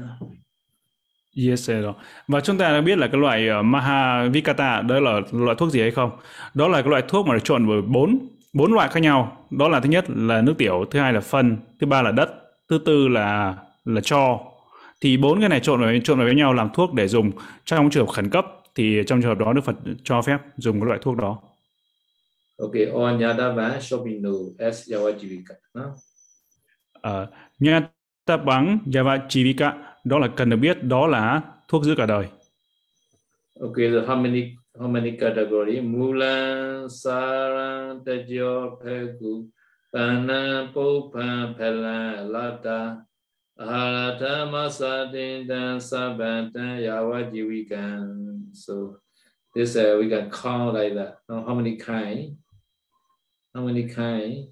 Yes, rồi. Và chúng ta đã biết là cái loại uh, Maha Vikata đó là loại thuốc gì hay không? Đó là cái loại thuốc mà trộn bởi bốn bốn loại khác nhau. Đó là thứ nhất là nước tiểu, thứ hai là phân, thứ ba là đất, thứ tư là là cho. Thì bốn cái này trộn vào trộn vào với nhau làm thuốc để dùng trong trường hợp khẩn cấp thì trong trường hợp đó Đức Phật cho phép dùng cái loại thuốc đó. Okay, or Nyadava Shobino as Yawajivika. No? Uh, Nhata Bang Javajivika đó là cần được biết đó là thuốc giữ cả đời. Okay, so how many how many category? Mulan, Sara, Tejo, Pegu, Pana, Popa, Pela, Lata, Aharata, Masadindan, Yawa, Jivikan. So this uh, we can count like that. Now, how many kind? How many kind?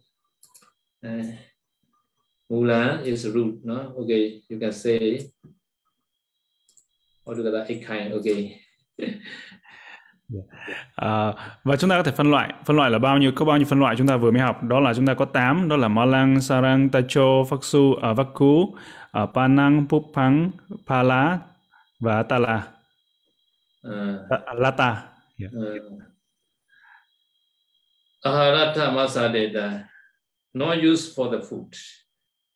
Uh, Mulan is root, no? Okay, you can say altogether eight kind. Okay. À, và chúng ta có thể phân loại phân loại là bao nhiêu có bao nhiêu phân loại chúng ta vừa mới học đó là chúng ta có 8 đó là Malang, Sarang, Tacho, Faksu, uh, uh, Panang, Pupang, Pala và Tala Uh, uh, Lata yeah. uh, aharata masadeta, not used for the food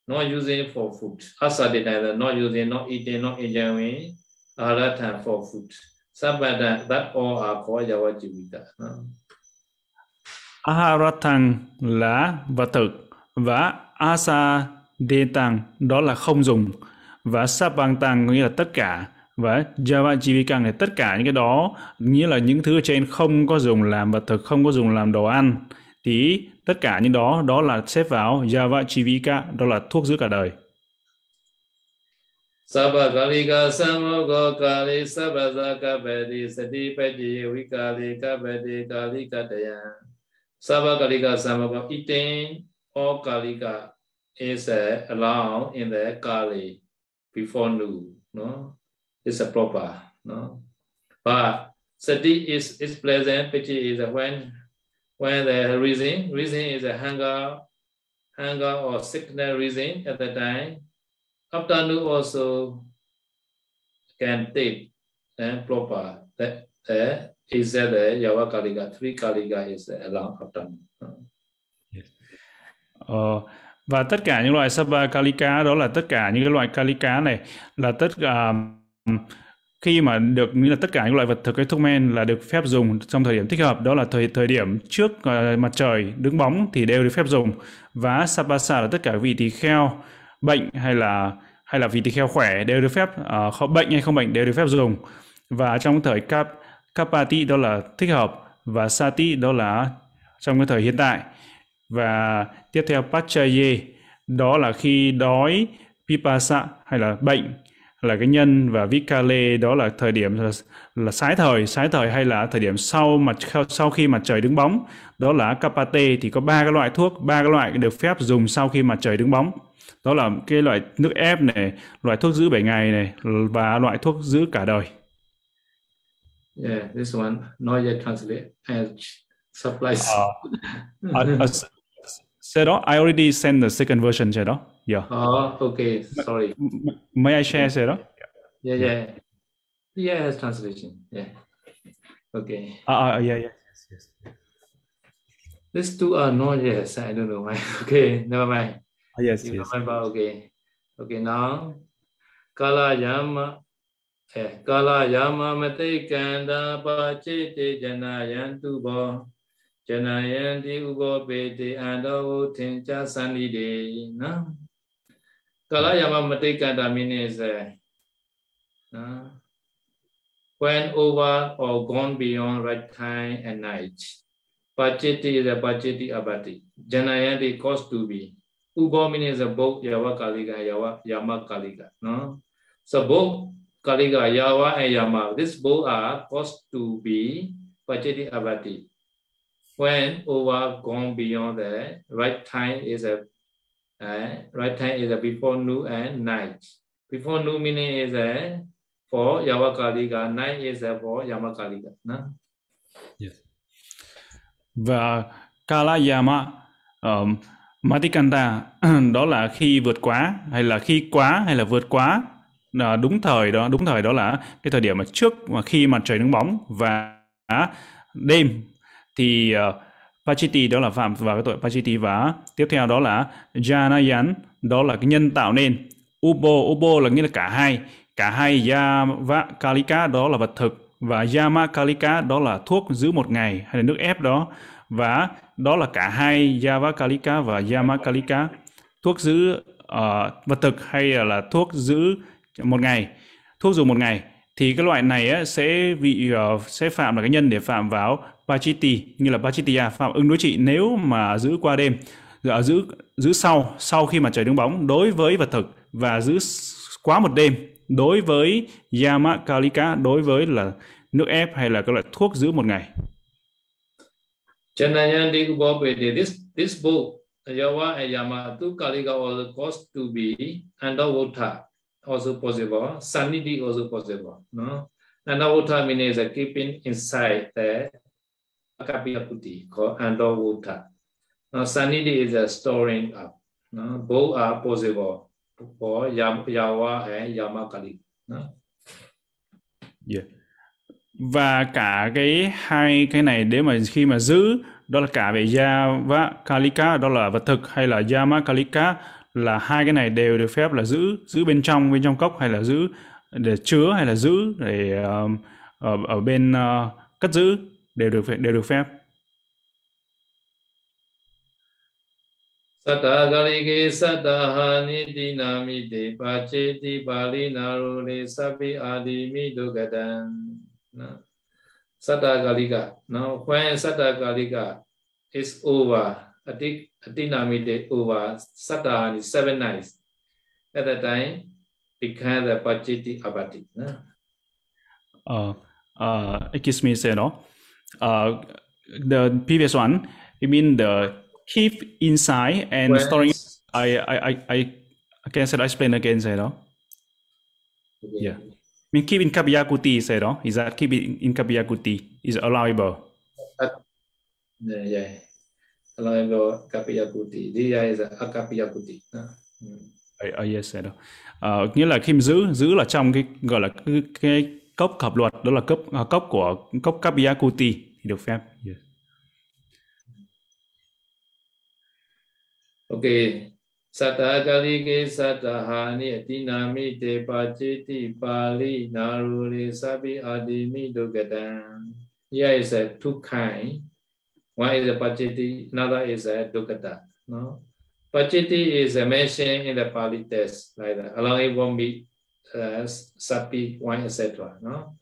not using for food. Asadita, not using, not eating, not enjoying, aratan for food. Sabada, that all are called Yavajivita. Aharatang là vật thực và asa tàng đó là không dùng và sabantang nghĩa là tất cả và Java Jivika là tất cả những cái đó nghĩa là những thứ ở trên không có dùng làm vật thực không có dùng làm đồ ăn thì tất cả những đó đó là xếp vào javajivika đó là thuốc giữ cả đời Sabba kalika samogo kali sabba zakapati sati pedi vikali kabedi kalika daya. Sabba kalika samogo eating kalika is a allowed in the kali before nu. No, it's a proper. No, but sati is is pleasant. Pedi is when when the reason reason is a hunger, hunger or sickness reason at the time afternoon also can take and proper that uh, is that eh, the Yava Kaliga, three Kaliga is along afternoon. Yes. Uh, và tất cả những loại Sabha Kalika đó là tất cả những cái loại Kalika này là tất cả um, khi mà được nghĩa là tất cả những loại vật thực cái thuốc men là được phép dùng trong thời điểm thích hợp. Đó là thời thời điểm trước uh, mặt trời đứng bóng thì đều được phép dùng. Và Sapasa là tất cả vị tỳ kheo bệnh hay là hay là vị tỳ kheo khỏe đều được phép ờ, uh, không bệnh hay không bệnh đều được phép dùng. Và trong thời cap kapati đó là thích hợp và sati đó là trong cái thời hiện tại. Và tiếp theo pachaye đó là khi đói pipasa hay là bệnh là cái nhân và vikale đó là thời điểm là, là sái thời sái thời hay là thời điểm sau mặt sau khi mặt trời đứng bóng đó là kapate thì có ba cái loại thuốc ba cái loại được phép dùng sau khi mặt trời đứng bóng đó là cái loại nước ép này loại thuốc giữ 7 ngày này và loại thuốc giữ cả đời Yeah, this one not yet translate as supplies. Uh, uh, uh, I already sent the second version so đó. Yeah. Oh, okay. Sorry. May I share đó? Yeah, yeah. Yeah, has translation. Yeah. Okay. Uh, uh, yeah, yeah. Yes, yes. These two are not yes. I don't know why. Okay, never mind. Uh, yes, You yes. remember? Okay. Okay, now. Kala yama. Eh, kala yama mate kanda pa chete janayantu bo. Janayanti ubo pete ando tincha sanide. No? Kala yama mate kanda means uh, when over or gone beyond right time and night. Pachiti is a pachiti abati. Janayanti cause to be. Ubo means a both Yava Kalika, Yava, Yama Kalika. No? So both Kalika, Yava and Yama, these both are caused to be Pachiti Abati. When over gone beyond the right time is a uh, right time is before noon and night. Before noon meaning is uh, for Yavakalika. Night is uh, for Yama No? Yes. Và Kalayama um, Matikanta đó là khi vượt quá hay là khi quá hay là vượt quá là đúng thời đó đúng thời đó là cái thời điểm mà trước mà khi mặt trời đứng bóng và đêm thì uh, Pachiti đó là phạm vào cái tội Pachiti và tiếp theo đó là Janayan đó là cái nhân tạo nên. Ubo Ubo là nghĩa là cả hai. Cả hai Yava Kalika đó là vật thực. Và Yama Kalika đó là thuốc giữ một ngày hay là nước ép đó. Và đó là cả hai Yava Kalika và Yama Kalika thuốc giữ uh, vật thực hay là thuốc giữ một ngày. Thuốc dùng một ngày thì cái loại này á, sẽ bị uh, sẽ phạm là cái nhân để phạm vào Pachiti như là Pachitiya à, phạm ứng đối trị nếu mà giữ qua đêm à, giữ giữ sau sau khi mà trời đứng bóng đối với vật thực và giữ quá một đêm đối với Yama Kalika đối với là nước ép hay là các loại thuốc giữ một ngày. This, this book, and Yama, Kalika was caused to be underwater, also possible, sanity also possible. No? Underwater means uh, keeping inside the kapiyaputi called underwater. Now, sanity is a storing up. No? Both are possible for Yam, yawa and Yamakali. No? Yeah. Và cả cái hai cái này để mà khi mà giữ đó là cả về Yava Kalika đó là vật thực hay là Yama Kalika là hai cái này đều được phép là giữ giữ bên trong bên trong cốc hay là giữ để chứa hay là giữ để um, ở ở bên uh, cất giữ đều được đều được phép. Satta galike satta haniti namite bali naru le sabi adimi dugadan. Satta galika. Now when satta galika is over, ati atinamite over is seven nights. At that time, become the pacheti abati. Uh, uh, excuse me, say no. Uh, the previous one, you mean the keep inside and when, storing. I, I, I, I can say explain again, say no. Yeah. I mean, keep in Kabiyakuti, say no. Is that keep it in Kabiyakuti is allowable? Uh, yeah, yeah. Allowable Kabiyakuti. This is a Kabiyakuti. Uh, uh, yes, say no. Uh, nghĩa là khi giữ giữ là trong cái gọi là cái, cái cốc hợp luật đó là cấp uh, cốc của cốc Kabiyakuti thì được phép. Yes. Okay. Satta kalike satta hani atinami te pacheti pali naruli sabi adimi dukkatan. Here is a two kind. One is a pacheti, another is a dukkata. No? Pacheti is a mention in the Pali text, like that. Along won't be uh, sapi, etc. No?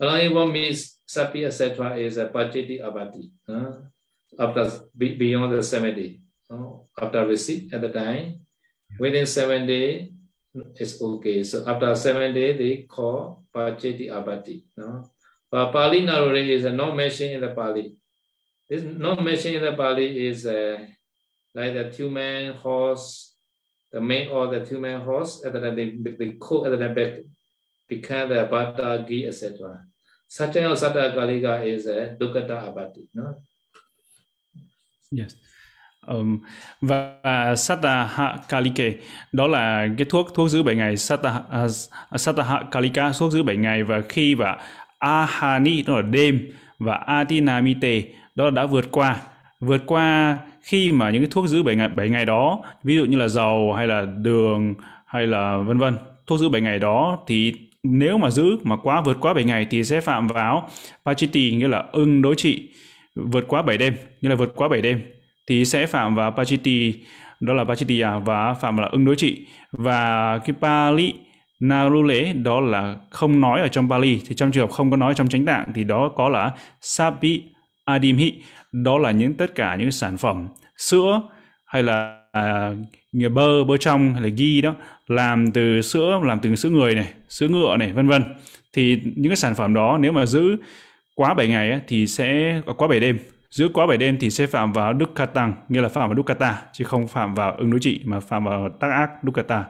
Along won't be sapi, etc. is a pacheti abati. No? After beyond the 70. No? after receipt at the time. Within seven days, it's okay. So after seven days, they call Pacheti Abati. No? But Pali Naruri is not mentioned in the Pali. This not mentioned in the Bali is uh, like the two-man horse, the main or the two-man horse, and then they, they cook and then they become the butter, ghee, etc. Satya or Satya Kaliga is a uh, Dukkata Abati. No? Yes. Um, và, và Sata Kalike đó là cái thuốc thuốc giữ 7 ngày Sata uh, à, Sata Kalika thuốc giữ 7 ngày và khi và Ahani đó là đêm và Atinamite đó là đã vượt qua. Vượt qua khi mà những cái thuốc giữ 7 ngày 7 ngày đó, ví dụ như là dầu hay là đường hay là vân vân, thuốc giữ 7 ngày đó thì nếu mà giữ mà quá vượt quá 7 ngày thì sẽ phạm vào Pachiti, nghĩa là ưng đối trị, vượt quá 7 đêm, nghĩa là vượt quá 7 đêm thì sẽ phạm vào Pachiti, đó là Pachitiya à, và phạm là ưng đối trị. Và cái Pali Narule đó là không nói ở trong Pali, thì trong trường hợp không có nói trong chánh tạng thì đó có là Sapi Adimhi đó là những tất cả những sản phẩm sữa hay là à, bơ bơ trong hay là ghi đó làm từ sữa làm từ sữa người này sữa ngựa này vân vân. Thì những cái sản phẩm đó nếu mà giữ quá 7 ngày ấy, thì sẽ à, quá 7 đêm. Giữ quá 7 đêm thì sẽ phạm vào đức ca tăng, nghĩa là phạm vào đức ca ta chứ không phạm vào ứng đối trị mà phạm vào tác ác dukkata.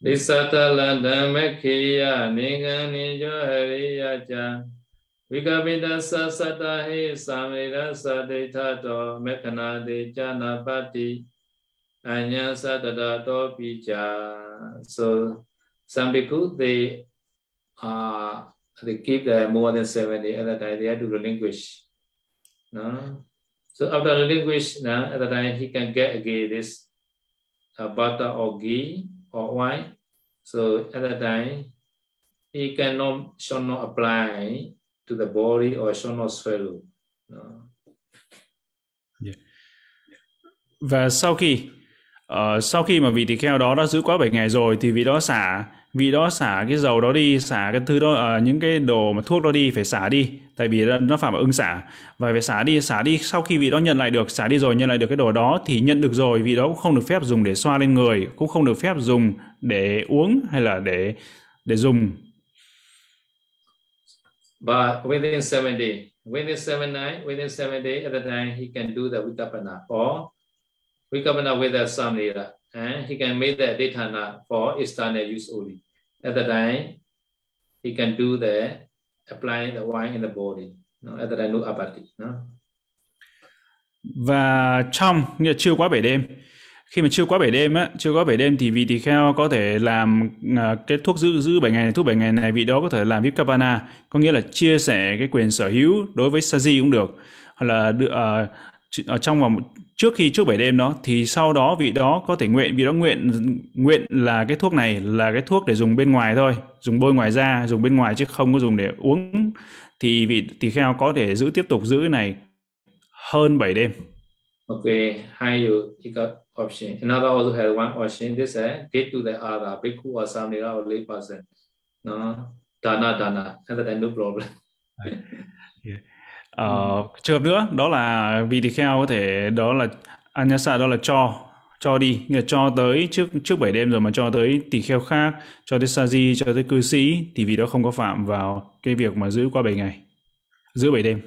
Disatala dhammekhiya Nigani Johariya cha. Vikapita hi. So some people they are they keep the more than seven days at that time. They have to relinquish no? So after relinquish no, at that time he can get again this uh, butter or ghee or wine. So at that time he cannot shall not apply to the body or shall no. yeah. và sau khi uh, sau khi mà vị tỳ kheo đó đã giữ quá 7 ngày rồi thì vị đó xả vị đó xả cái dầu đó đi xả cái thứ đó uh, những cái đồ mà thuốc đó đi phải xả đi tại vì nó phạm ưng xả và phải xả đi xả đi sau khi vị đó nhận lại được xả đi rồi nhận lại được cái đồ đó thì nhận được rồi vị đó cũng không được phép dùng để xoa lên người cũng không được phép dùng để uống hay là để để dùng But within seven days, within seven night, within seven days, at the time he can do the vikapana or vikapana with the samnira, and he can make the aditana for external use only. at the time he can do the applying the wine in the body no? at the time no apathy no? và trong nghĩa chưa quá 7 đêm khi mà chưa quá 7 đêm á, chưa quá 7 đêm thì vị tỳ kheo có thể làm uh, cái thuốc giữ giữ 7 ngày thuốc 7 ngày này vị đó có thể làm vipavana có nghĩa là chia sẻ cái quyền sở hữu đối với saji cũng được. Hoặc là uh, à, ở à, trong vòng trước khi trước bảy đêm đó thì sau đó vị đó có thể nguyện vị đó nguyện nguyện là cái thuốc này là cái thuốc để dùng bên ngoài thôi. Dùng bôi ngoài da dùng bên ngoài chứ không có dùng để uống. Thì vị tỳ kheo có thể giữ tiếp tục giữ này hơn 7 đêm. ok hai điều thì có option. Another also had one option. This is get to the other bhikkhu or samnera or lay person. No, dana dana, and that no problem. yeah. Uh, trường hợp nữa đó là vị tỳ kheo có thể đó là anyasa đó là cho cho đi nghĩa là cho tới trước trước 7 đêm rồi mà cho tới tỳ kheo khác cho tới sa-di cho tới cư sĩ thì vì đó không có phạm vào cái việc mà giữ qua 7 ngày giữ 7 đêm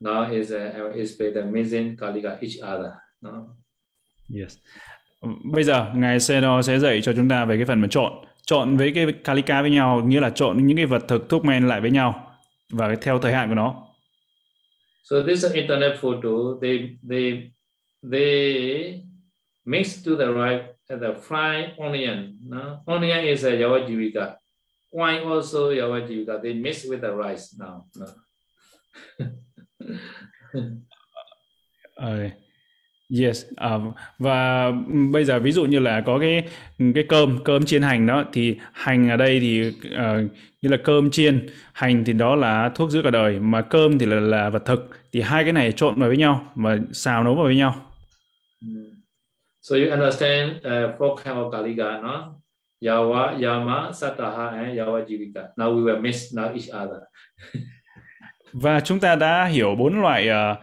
now is uh, is the amazing kalika each other no? Yes bây giờ ngài Seno sẽ dạy cho chúng ta về cái phần mà chọn chọn với cái kalika với nhau nghĩa là chọn những cái vật thực thuốc men lại với nhau và theo thời hạn của nó so this is internet photo they they they mix to the right at the fried onion. No? Onion is a Yawajivika. Wine also Yawajivika. They mix with the rice now. No? uh, yes uh, và bây giờ ví dụ như là có cái cái cơm cơm chiên hành đó thì hành ở đây thì uh, như là cơm chiên hành thì đó là thuốc giữ cả đời mà cơm thì là là vật thực thì hai cái này trộn vào với nhau và xào nấu vào với nhau So you understand uh, four kind of Kalika, no? Yawa, Yama, Sataha, and Yawa Jivika. Now we will miss now each other. và chúng ta đã hiểu bốn loại uh,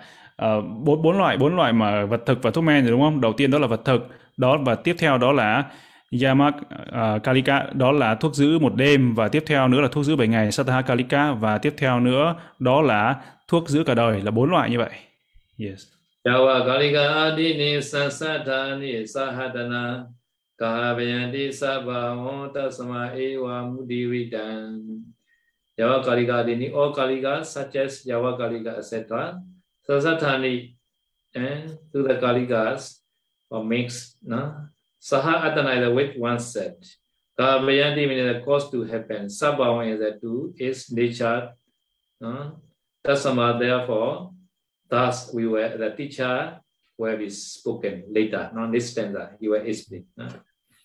uh, bốn bốn loại bốn loại mà vật thực và thuốc men rồi đúng không? Đầu tiên đó là vật thực, đó và tiếp theo đó là Yamak uh, Kalika, đó là thuốc giữ một đêm và tiếp theo nữa là thuốc giữ 7 ngày Sataha Kalika và tiếp theo nữa đó là thuốc giữ cả đời là bốn loại như vậy. Yes. Yawa Kalika Adini sasadani Sahadana Kahabayanti Sabhavon Tasama Ewa mudividan Yawa Kalika Adini all Kalika such as Yawa Kalika etc. Sansatani and to the Kaligas or mix no? Saha Atanaya with one set. Kavayanti means the cause to happen. Sabhavan is the two is nature. No? Tasama therefore Thus, we were the teacher will be spoken later, No, this stanza. You will explain.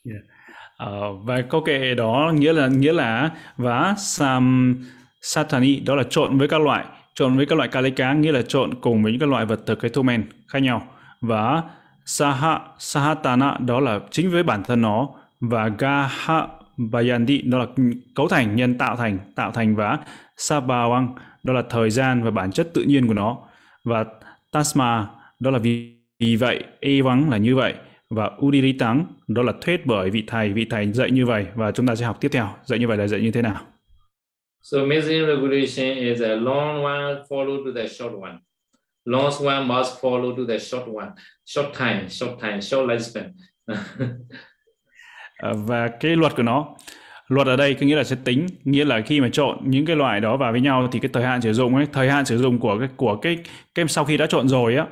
Yeah. Uh, và câu kệ đó nghĩa là nghĩa là và sam satani đó là trộn với các loại trộn với các loại kali cá nghĩa là trộn cùng với những các loại vật thực cái thuốc men khác nhau. Và saha sahatana đó là chính với bản thân nó. Và gaha bayandi đó là cấu thành nhân tạo thành tạo thành và sabawang đó là thời gian và bản chất tự nhiên của nó. Và tasma đó là vì, vì vậy e vắng là như vậy. Và udilitang đó là thuyết bởi vị thầy vị thầy dạy như vậy. Và chúng ta sẽ học tiếp theo. Dạy như vậy là dạy như thế nào? So missing regulation is a long one follow to the short one. Long one must follow to the short one. Short time, short time, short lifespan. Ờ, và cái luật của nó luật ở đây có nghĩa là sẽ tính nghĩa là khi mà trộn những cái loại đó vào với nhau thì cái thời hạn sử dụng ấy thời hạn sử dụng của cái của cái cái sau khi đã trộn rồi á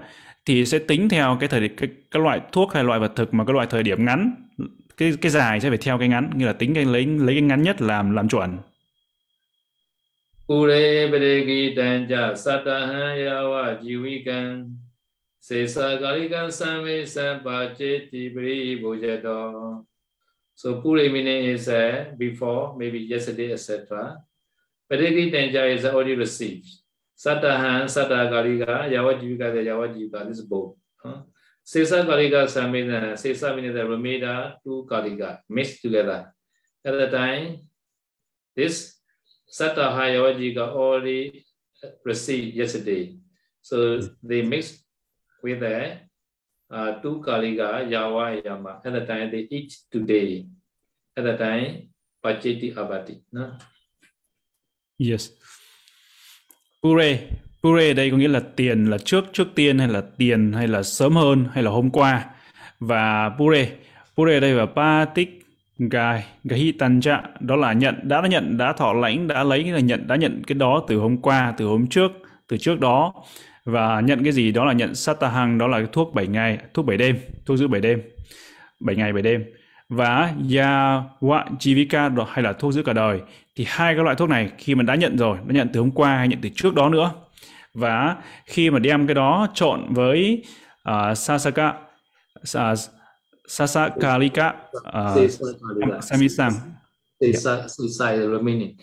thì sẽ tính theo cái thời cái, cái loại thuốc hay loại vật thực mà cái loại thời điểm ngắn cái cái dài sẽ phải theo cái ngắn như là tính cái lấy lấy cái ngắn nhất làm làm chuẩn Ure Bedegi Danja Satahan Yawa Jivikan Sesa Galikan Same Sampacheti Bri Bojado So Puri meaning is uh, before, maybe yesterday, etc. Padiki Tenja is already received. Satahan, Sata Galika, Yawajivika, the Yawajivika, this is both. Huh? Sesa Galika Samina, Sesa meaning the Rameda, two Galika, mixed together. At the time, this Sataha Yawajivika already uh, received yesterday. So they mixed with the uh, two Kaliga, Yawa, Yama. At the time they eat today. At the time, Pacheti Abati. No? Yes. Pure. Pure đây có nghĩa là tiền là trước trước tiên hay là tiền hay là sớm hơn hay là hôm qua. Và Pure. Pure đây và Patik Gai, Gahi Tanja, đó là nhận, đã nhận, đã thọ lãnh, đã lấy là nhận, đã nhận cái đó từ hôm qua, từ hôm trước, từ trước đó. Và nhận cái gì đó là nhận satahang đó là cái thuốc 7 ngày thuốc 7 đêm thuốc giữ 7 đêm 7 ngày 7 đêm. Và yawa jivika hay là thuốc giữ cả đời. Thì hai cái loại thuốc này khi mà đã nhận rồi đã nhận từ hôm qua hay nhận từ trước đó nữa. Và khi mà đem cái đó trộn với uh, sasaka uh, sasakalika uh, samisang Sesa, sesa remaining.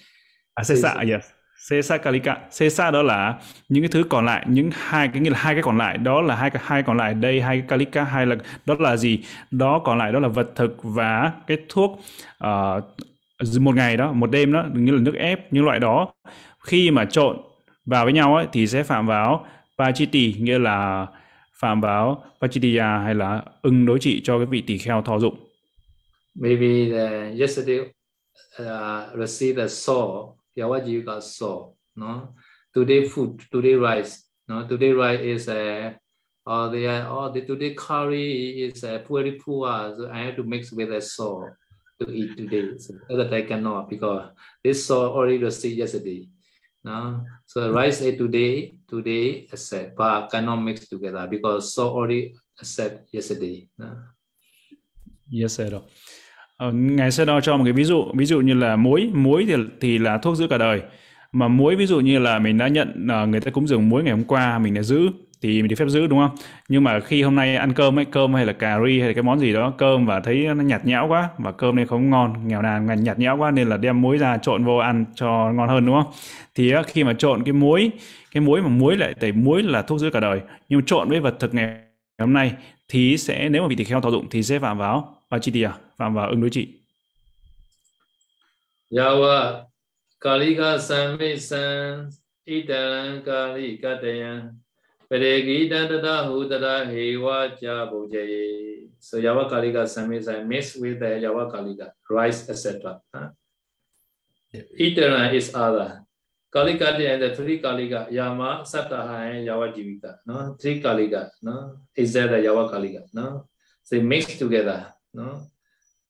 À, sesa, yes. Sesa kalika. Sesa đó là những cái thứ còn lại, những hai cái nghĩa là hai cái còn lại, đó là hai cái hai còn lại đây, hai cái kalika, hai là đó là gì? Đó còn lại đó là vật thực và cái thuốc uh, một ngày đó, một đêm đó, như là nước ép, những loại đó khi mà trộn vào với nhau ấy, thì sẽ phạm vào Pachiti, nghĩa là phạm báo Pachitiya hay là ưng đối trị cho cái vị tỳ kheo thọ dụng. Maybe the, yesterday uh, receive the soul, Yawaji got soul, no? Today food, today rice, no? Today rice is a, or the, or the today curry is a very poor, so I have to mix with a soul to eat today. So that I cannot because this soul already received yesterday. No, so rice ate today, today accept, but cannot mix together because so already accept yesterday. No? Yes, sir. Ờ, ngài sẽ đo cho một cái ví dụ ví dụ như là muối muối thì thì là thuốc giữ cả đời mà muối ví dụ như là mình đã nhận ờ, người ta cúng dường muối ngày hôm qua mình đã giữ thì mình được phép giữ, đúng không? Nhưng mà khi hôm nay ăn cơm ấy, cơm hay là cà ri hay là cái món gì đó, cơm và thấy nó nhạt nhẽo quá và cơm này không ngon, nghèo nàn ngành nhạt nhẽo quá nên là đem muối ra trộn vô ăn cho ngon hơn, đúng không? Thì khi mà trộn cái muối cái muối mà muối lại tẩy muối là thuốc giữ cả đời. Nhưng mà trộn với vật thực ngày hôm nay thì sẽ, nếu mà vị tỳ kheo thọ dụng thì sẽ phạm vào Pachitiya à? phạm vào ứng đối trị. Yawa Kalika Samisan Italan Kalikatayan Padegita Tata Hutara Hewa Cha Bojaye. So Yawa Kalika Samisan mixed with the Yawa Kalika, rice, etc. Huh? Italan is other. Kalika and the three Kalika, Yama, Sataha, and Yawa Jivika. No? Three Kalika. No? Is that the Yawa Kalika? No? So they mix together. no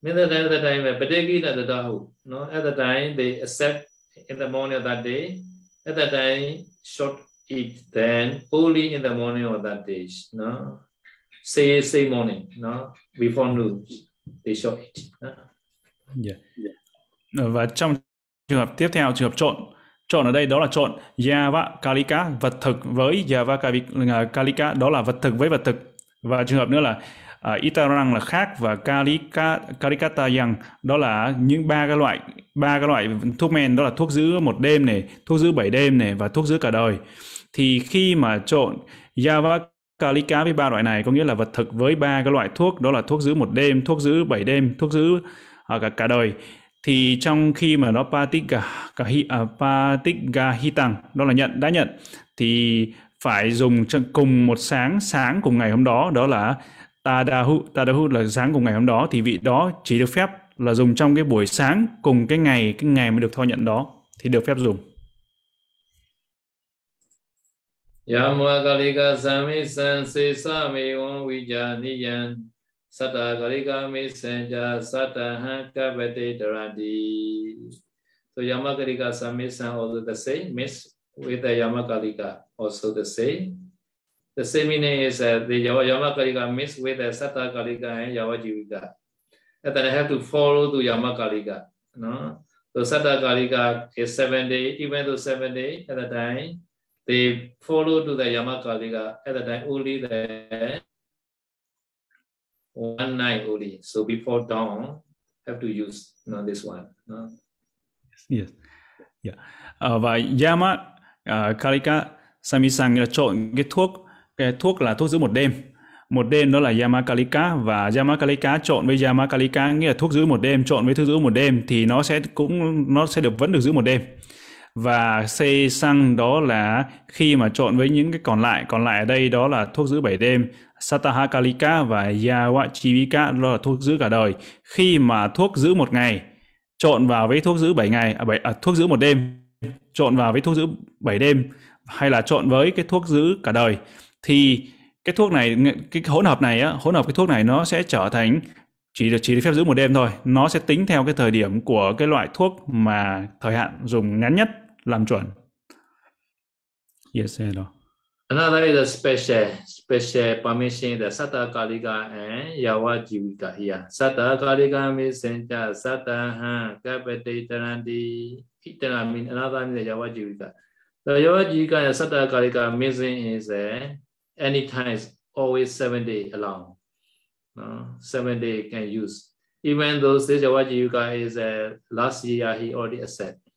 At the time, at the time, Padegita the Dahu, no, at the time they accept in the morning of that day, at the time short eat, then only in the morning of that day, no, say say morning, no, before noon they short eat. No? Yeah. yeah. Và trong trường hợp tiếp theo trường hợp trộn trộn ở đây đó là trộn Yava Kalika vật thực với Yava Kalika đó là vật thực với vật thực và trường hợp nữa là uh, Itarang là khác và Kalika, Kalikatayang đó là những ba cái loại ba cái loại thuốc men đó là thuốc giữ một đêm này, thuốc giữ bảy đêm này và thuốc giữ cả đời. Thì khi mà trộn yavakalika với ba loại này có nghĩa là vật thực với ba cái loại thuốc đó là thuốc giữ một đêm, thuốc giữ bảy đêm, thuốc giữ uh, cả cả đời thì trong khi mà nó patiga cả hi, uh, à, patiga đó là nhận đã nhận thì phải dùng cùng một sáng sáng cùng ngày hôm đó đó là Tadahu, Tadahu là sáng cùng ngày hôm đó thì vị đó chỉ được phép là dùng trong cái buổi sáng cùng cái ngày cái ngày mới được thọ nhận đó thì được phép dùng. Yamakalika samisan sesa mewan vijaniyan Sata kalika mesenja sata hankavate darandi. So Yamakalika samisan also the same, mix with the Yamakalika also the same. The same meaning is uh, the Yama Kalika mixed with the Sata Kalika and Yava Jivika. And then I have to follow to Yama Kalika. No? So Sata Kalika is seven day, even though seven day at the time, they follow to the yamakalika, at the time only the one night only. So before dawn, have to use you know, this one. No? Yes. Yeah. Uh, và Yama uh, Kalika Samisang là trộn cái thuốc cái thuốc là thuốc giữ một đêm một đêm đó là Yamakalika và Yamakalika trộn với Yamakalika nghĩa là thuốc giữ một đêm trộn với thuốc giữ một đêm thì nó sẽ cũng nó sẽ được vẫn được giữ một đêm và xây xăng đó là khi mà trộn với những cái còn lại còn lại ở đây đó là thuốc giữ 7 đêm Satahakalika và Yawachivika đó là thuốc giữ cả đời. Khi mà thuốc giữ một ngày trộn vào với thuốc giữ 7 ngày à, 7, à, thuốc giữ một đêm trộn vào với thuốc giữ 7 đêm hay là trộn với cái thuốc giữ cả đời thì cái thuốc này cái hỗn hợp này á hỗn hợp cái thuốc này nó sẽ trở thành chỉ được chỉ được phép giữ một đêm thôi. Nó sẽ tính theo cái thời điểm của cái loại thuốc mà thời hạn dùng ngắn nhất làm chuẩn yes hello Another is a special special permission the Sata Kalika and Yawa Jivika here. Sata Kalika means Senja Sata Ha Kapete Tarandi Itana means another means Yawa Jivika. The Yojika and Sata Kaliga missing is uh, anytime, always seven day along. Uh, seven day can use. Even though yawa jiwika is uh, last year, he already accept.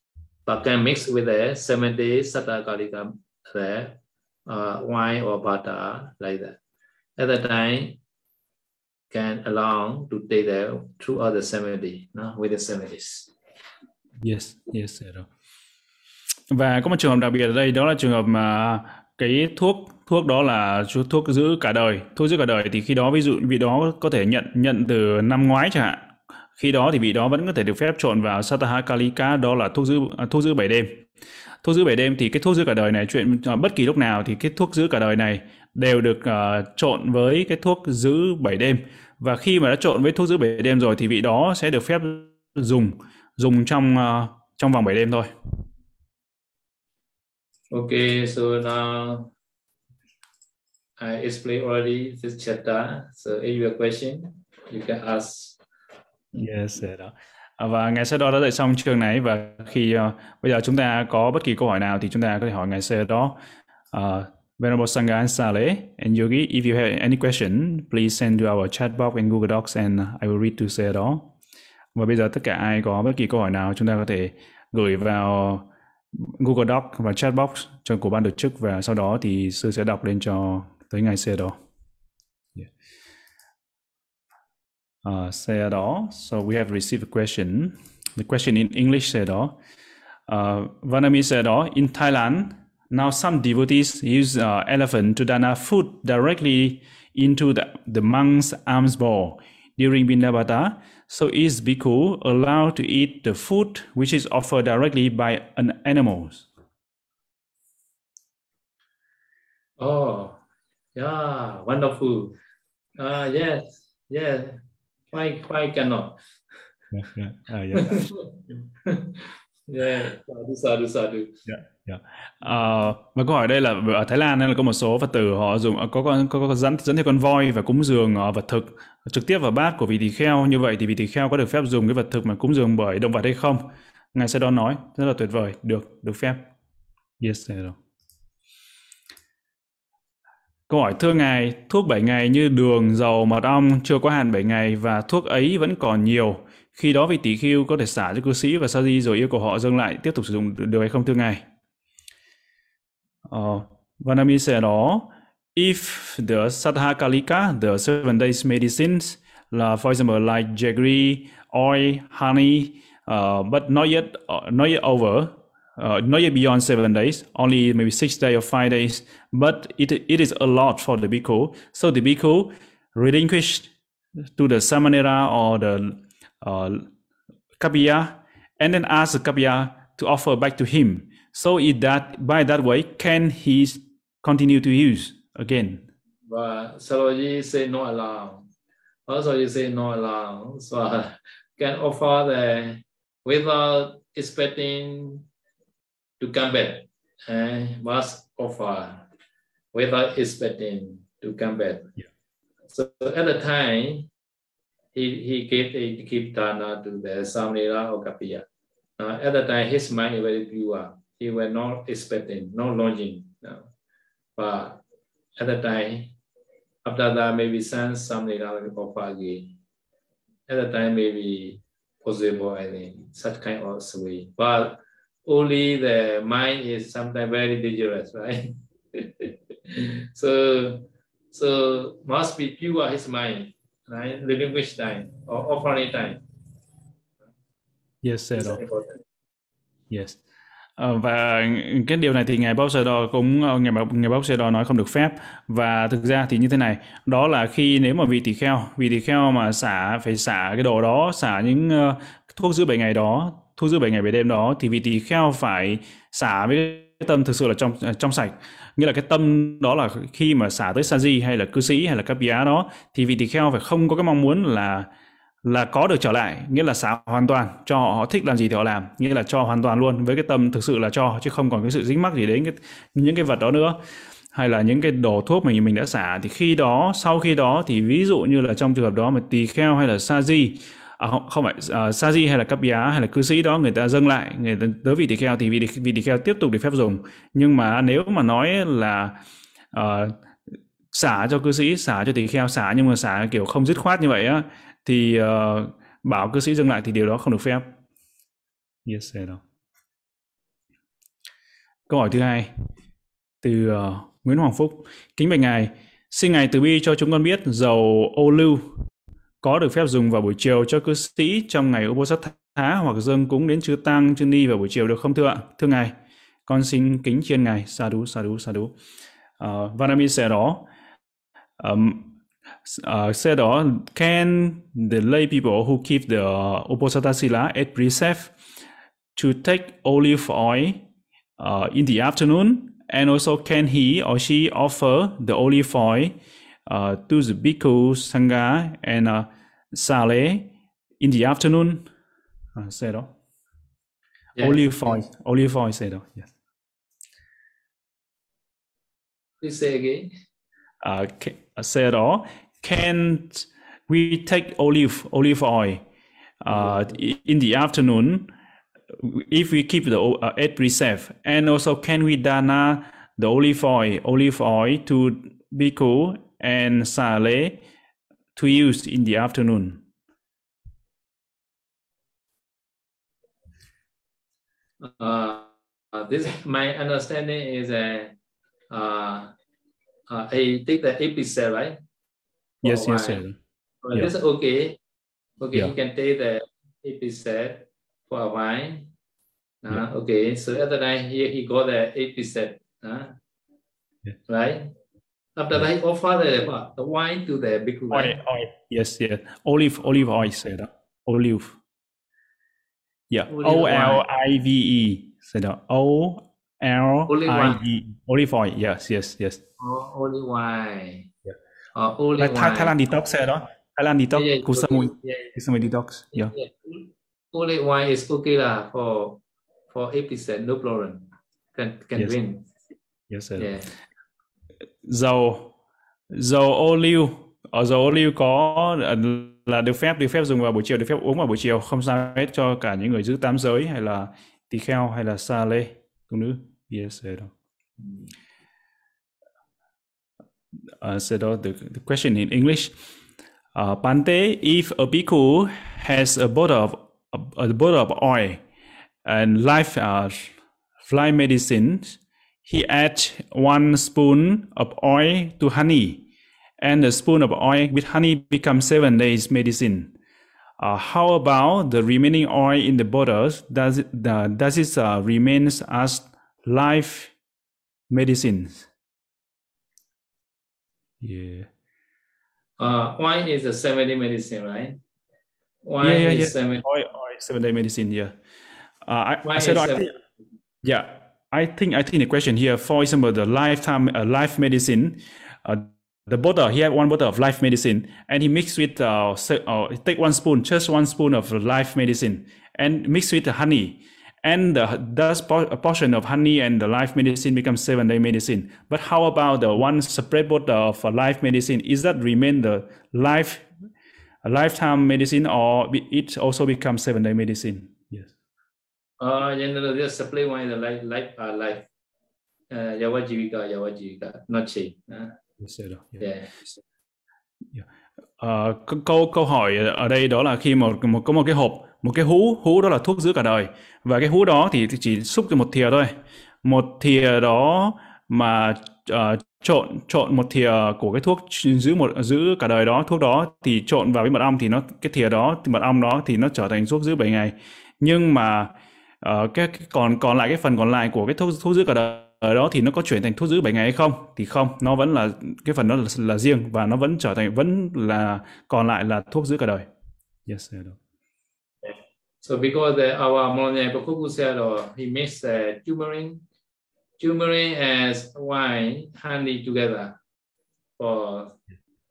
But can mix with the seven day Satta Karika the uh, wine or butter like that. At the time, can allow to take the throughout other 70 no? with the 70s. Yes, yes, sir. Và có một trường hợp đặc biệt ở đây đó là trường hợp mà cái thuốc thuốc đó là thuốc giữ cả đời thuốc giữ cả đời thì khi đó ví dụ vị đó có thể nhận nhận từ năm ngoái chẳng hạn khi đó thì vị đó vẫn có thể được phép trộn vào Sataha Kalika đó là thuốc giữ à, thuốc giữ 7 đêm thuốc giữ 7 đêm thì cái thuốc giữ cả đời này chuyện à, bất kỳ lúc nào thì cái thuốc giữ cả đời này đều được uh, trộn với cái thuốc giữ 7 đêm và khi mà đã trộn với thuốc giữ 7 đêm rồi thì vị đó sẽ được phép dùng dùng trong uh, trong vòng 7 đêm thôi. Okay, so now I explained already this chapter. So if you have a question, you can ask. Yes, đó. À, và ngài sẽ đó đã dạy xong chương này và khi uh, bây giờ chúng ta có bất kỳ câu hỏi nào thì chúng ta có thể hỏi ngài sẽ đó. Uh, Venerable Sangha and Saleh and Yogi, if you have any question, please send to our chat box in Google Docs and I will read to say đó. Và bây giờ tất cả ai có bất kỳ câu hỏi nào chúng ta có thể gửi vào Google Doc và chat box cho của ban tổ chức và sau đó thì sư sẽ đọc lên cho tới ngày xe đó. Yeah. Uh, đó. So we have received a question. The question in English đó. Uh, Vanami đó. In Thailand, now some devotees use uh, elephant to dana food directly into the, the monk's alms bowl during Bindabata. So is bhikkhu allowed to eat the food which is offered directly by an animal? Oh, yeah, wonderful. Uh, yes, yes. Why, why cannot? Yeah, yeah, uh, yeah. yeah, sadhu, sadhu, sadhu. Yeah. Yeah. Uh, và câu hỏi đây là ở Thái Lan nên là có một số Phật tử họ dùng có có, có, có dẫn dẫn theo con voi và cúng dường uh, vật thực trực tiếp vào bát của vị tỳ kheo như vậy thì vị tỳ kheo có được phép dùng cái vật thực mà cúng dường bởi động vật hay không? Ngài sẽ đó nói rất là tuyệt vời, được được phép. Yes, rồi. Câu hỏi thưa Ngài, thuốc 7 ngày như đường, dầu, mật ong chưa qua hạn 7 ngày và thuốc ấy vẫn còn nhiều. Khi đó vị tỷ khưu có thể xả cho cư sĩ và sa di rồi yêu cầu họ dâng lại tiếp tục sử dụng được hay không thưa Ngài? Uh, Vanami said, đó if the Sadhakalika, the seven days medicines, là for example, like jaggery, oil, honey, uh, but not yet, uh, not yet over, uh, not yet beyond seven days, only maybe six days or five days, but it, it is a lot for the bhikkhu. So the bhikkhu relinquished to the samanera or the uh, and then ask the kapiya to offer back to him. So it that by that way, can he continue to use again? But you say no allow. Also you say no allow. So can offer the without expecting to come back. And must offer without expecting to come back. Yeah. So at the time, he, he gave a keep dana to the Samnira or Kapiya. Uh, at the time, his mind is very pure he were not expecting, not longing. No. But at the time, after that, maybe something out of again. At the time, maybe possible, I think, such kind of way. But only the mind is sometimes very dangerous, right? so, so must be pure his mind, right? Relinquish time or offering time. Yes, sir. Yes. Ờ, và cái điều này thì ngài Bowser cũng ờ, ngài ngài Bowser nói không được phép và thực ra thì như thế này đó là khi nếu mà vị tỳ kheo vị tỳ kheo mà xả phải xả cái đồ đó xả những uh, thuốc giữ bảy ngày đó thu giữ bảy ngày bảy đêm đó thì vị tỳ kheo phải xả với cái tâm thực sự là trong à, trong sạch. Nghĩa là cái tâm đó là khi mà xả tới sa di hay là cư sĩ hay là các bia đó thì vị tỳ kheo phải không có cái mong muốn là là có được trở lại. Nghĩa là xả hoàn toàn cho họ, họ thích làm gì thì họ làm. Nghĩa là cho hoàn toàn luôn với cái tâm thực sự là cho chứ không còn cái sự dính mắc gì đến cái, những cái vật đó nữa. Hay là những cái đồ thuốc mình mình đã xả thì khi đó sau khi đó thì ví dụ như là trong trường hợp đó mà tỳ kheo hay là sa di à, không, không phải. Uh, Saji hay là cấp giá hay là cư sĩ đó người ta dâng lại người ta tới vị tỳ kheo thì vị, vị tỳ kheo tiếp tục được phép dùng. Nhưng mà nếu mà nói là uh, xả cho cư sĩ xả cho tỳ kheo xả nhưng mà xả kiểu không dứt khoát như vậy á thì uh, bảo cư sĩ dâng lại thì điều đó không được phép. Yes đó câu hỏi thứ hai từ uh, Nguyễn Hoàng Phúc. Kính bạch ngài xin ngài từ bi cho chúng con biết dầu ô lưu có được phép dùng vào buổi chiều cho cư sĩ trong ngày Uposatha hoặc dâng cúng đến chư tăng chư ni vào buổi chiều được không thưa ạ? Thưa ngài con xin kính chiên ngài. Sa đú sa đú sa đú. Ờ, uh, Vanami sẽ đó um, uh, ờ, said đó, can the lay people who keep the uh, Uposatha Sila at precept to take olive oil uh, in the afternoon and also can he or she offer the olive oil uh, to the bhikkhu sangha and uh, sale in the afternoon uh, said oh. yeah. olive oil olive oil said oh, yes. Please say again. uh, said oh, can we take olive olive oil uh, in the afternoon? If we keep the uh, eight precept and also can we dana the olive oil olive oil to bhikkhu and sale to use in the afternoon uh, this my understanding is a uh, uh, I take the episode, right? Yes, yes, sir. Well, yeah. This is okay. Okay, yeah. you can take the episode for a while. Uh, yeah. Okay, so after that he, he got the episode. Uh, yeah. Right? After that, he offered the, the wine to the big oil, oil. Yes, yes. Olive, olive oil, said olive. Yeah, O L I V E, said O L I V olive oil. Yes, yes, yes. Oh, olive wine. Yeah. Uh, olive like wine. Thailand detox say đó. Thailand detox yeah, yeah, Kusamui. Yeah. Kusamui detox. Yeah. yeah. Olive wine is okay lah for for 8% no problem. Can can yes. win. Yes sir. Yeah. Dầu dầu ô liu ở dầu ô liu có ờ, là được phép được phép dùng vào buổi chiều được phép uống vào buổi chiều không sao hết cho cả những người giữ tám giới hay là tỳ kheo hay là sa lê tu nữ yes sir. Ờ, uh, so the, the question in English. Uh, Pante, if a bhikkhu has a bottle of a, a bottle of oil and life uh, fly medicine, he adds one spoon of oil to honey, and the spoon of oil with honey becomes seven days medicine. Uh, how about the remaining oil in the bottles? Does it, uh, does it uh, remains as life medicine? Yeah. Uh, wine is a seven day medicine, right? Wine yeah, yeah, is yeah. Seven... Oil, oil, seven day medicine. Yeah. Uh, I, I said, think, yeah, I think I think the question here, for example, the lifetime uh, life medicine, uh, the bottle he had one bottle of life medicine, and he mixed with uh, uh take one spoon, just one spoon of life medicine, and mix with honey, and the, thus a portion of honey and the life medicine becomes seven day medicine. But how about the one separate bottle of life medicine? Is that remain the life lifetime medicine or it also becomes seven day medicine? Just supplement the life, life, uh, life. Uh, Yawajivika, Yawajivika, not change. Uh. Uh, câu câu hỏi ở đây đó là khi một một có một cái hộp một cái hú hú đó là thuốc giữ cả đời. Và cái hú đó thì chỉ xúc cho một thìa thôi. Một thìa đó mà uh, trộn trộn một thìa của cái thuốc giữ một giữ cả đời đó thuốc đó thì trộn vào với mật ong thì nó cái thìa đó thì mật ong đó thì nó trở thành thuốc giữ 7 ngày. Nhưng mà uh, cái, cái còn còn lại cái phần còn lại của cái thu, thu giữ cả đời ở đó thì nó có chuyển thành thu giữ 7 ngày hay không thì không nó vẫn là cái phần đó là, là riêng và nó vẫn trở thành vẫn là còn lại là thuốc giữ cả đời yes I sir. So because the, our Molanya Bokoku said oh, he mixed uh, turmeric, turmeric as wine, honey together for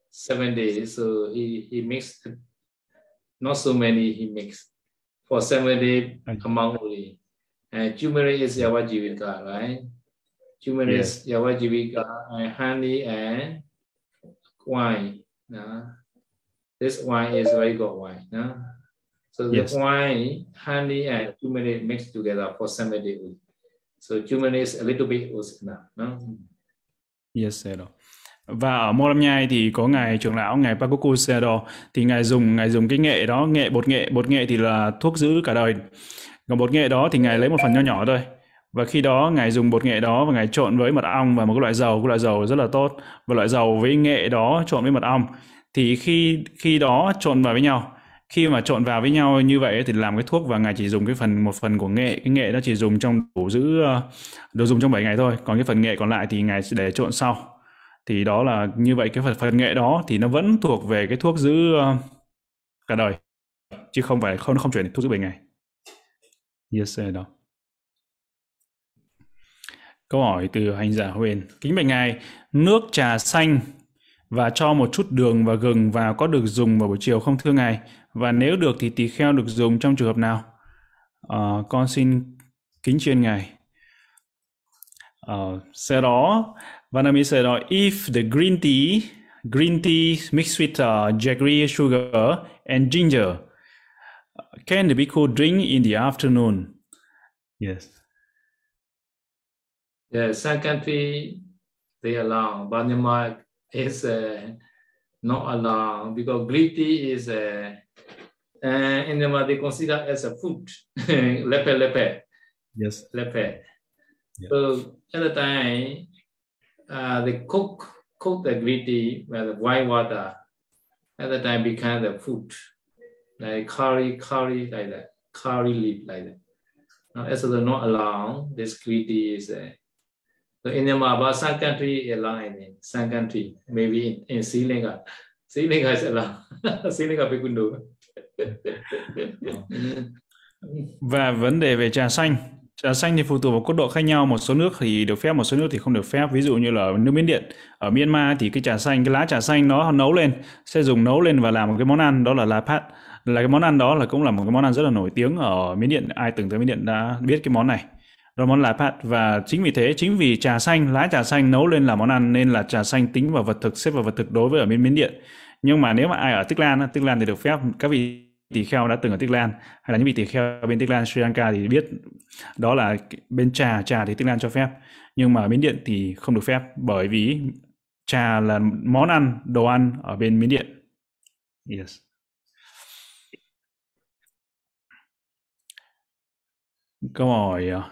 seven days. So he, he mixed not so many he mixed for seven among only. And turmeric is Yawajivika, right? Turmeric yes. is Yawajivika and honey and wine. Uh, this wine is very good wine. Uh. So the Yes. wine, honey, and turmeric mixed together for seven days. So turmeric is a little bit was enough. No? Yes, Sayadaw. Và ở Mô Nhai thì có ngài trưởng lão ngài Pakuku Sayadaw thì ngài dùng ngài dùng cái nghệ đó, nghệ bột nghệ, bột nghệ thì là thuốc giữ cả đời. Còn bột nghệ đó thì ngài lấy một phần nho nhỏ thôi. Và khi đó ngài dùng bột nghệ đó và ngài trộn với mật ong và một cái loại dầu, cái loại dầu rất là tốt. Và loại dầu với nghệ đó trộn với mật ong. Thì khi khi đó trộn vào với nhau. Khi mà trộn vào với nhau như vậy thì làm cái thuốc và ngài chỉ dùng cái phần một phần của nghệ. Cái nghệ đó chỉ dùng trong đủ giữ ờ, đồ dùng trong 7 ngày thôi. Còn cái phần nghệ còn lại thì ngài sẽ để trộn sau thì đó là như vậy cái phần phần nghệ đó thì nó vẫn thuộc về cái thuốc giữ ờ, cả đời chứ không phải không không chuyển thuốc giữ 7 ngày yes đó. Câu hỏi từ hành giả Huyền. Kính bạch ngài nước trà xanh và cho một chút đường và gừng vào có được dùng vào buổi chiều không thưa ngài? Và nếu được thì tỳ kheo được dùng trong trường hợp nào? Ờ, con xin kính chuyên ngài. Ờ, sau đó Vanami said uh, if the green tea green tea mixed with uh, jaggery sugar and ginger uh, can the bhikkhu drink in the afternoon yes Yeah, some country they allow, but Myanmar is uh, not allowed because green tea is uh, uh, in Myanmar they consider as a food, lepe lepe. yes lepe. Yeah. So at the time, uh, they cook cook the green tea with the white water. At the time, become the food like curry, curry like that, curry leaf like that. Now, as the not allowed, this green tea is. Uh, so in Myanmar, but some country allow in some country, maybe in, in Sri Lanka, Sri Lanka is allowed. Sri Lanka people do. Và vấn đề về trà xanh, trà xanh thì phụ thuộc vào cốt độ khác nhau, một số nước thì được phép, một số nước thì không được phép. Ví dụ như là nước Miến Điện, ở Myanmar thì cái trà xanh, cái lá trà xanh nó nấu lên, sẽ dùng nấu lên và làm một cái món ăn đó là lá pat. Là cái món ăn đó là cũng là một cái món ăn rất là nổi tiếng ở Miến Điện, ai từng tới Miến Điện đã biết cái món này. Đó là món lá pat và chính vì thế, chính vì trà xanh, lá trà xanh nấu lên là món ăn nên là trà xanh tính vào vật thực, xếp vào vật thực đối với ở Miến Miến Điện. Nhưng mà nếu mà ai ở Tích Lan, Tích Lan thì được phép các vị tỳ kheo đã từng ở Tích Lan hay là những vị tỳ kheo bên Tích Lan Sri Lanka thì biết đó là bên trà trà thì Tích Lan cho phép nhưng mà Miến Điện thì không được phép bởi vì trà là món ăn đồ ăn ở bên Miến Điện. Yes. Câu hỏi ờ,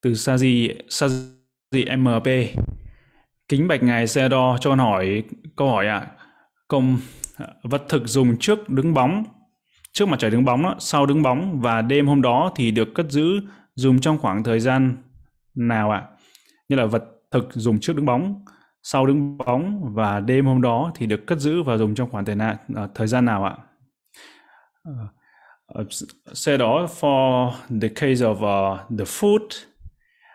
từ Saji Saji MP kính bạch ngài xe đo cho con hỏi câu hỏi ạ. Công ờ, vật thực dùng trước đứng bóng trước mặt trời đứng bóng đó, sau đứng bóng và đêm hôm đó thì được cất giữ dùng trong khoảng thời gian nào ạ như là vật thực dùng trước đứng bóng sau đứng bóng và đêm hôm đó thì được cất giữ và dùng trong khoảng thời, na, ờ, thời gian nào ạ Ờ, ờ, xe đó for the case of uh, the food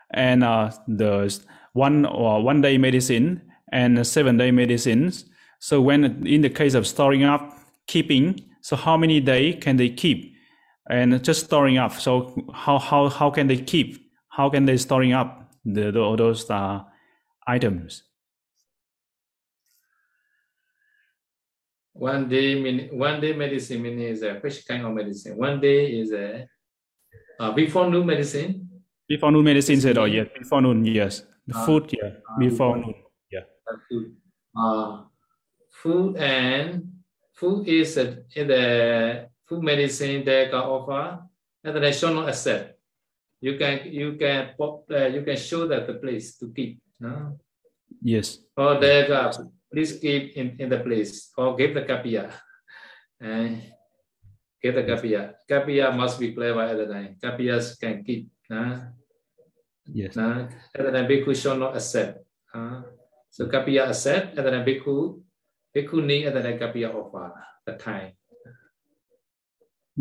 and uh, the one or one day medicine and seven day medicines. So when in the case of storing up, keeping, so how many day can they keep? And just storing up. So how how how can they keep? How can they storing up the, the those uh, items? One day, one day medicine means a which kind of medicine? One day is a uh, before noon medicine. Before noon medicine said, oh yes, before noon, yes. The Ah. food, yeah, before noon. uh, food. Uh, food and food is in the food medicine they can offer and they national asset. You can you can uh, you can show that the place to keep. No? Yes. Or they uh, please keep in, in the place or give the kapia. And give the kapia. Kapia must be clever at the time. Kapias can keep. No? Yes. Nah, and then bhikkhu shall not accept. Uh, so kapiya accept, and then bhikkhu, bhikkhu need, and then kapiya offer the time.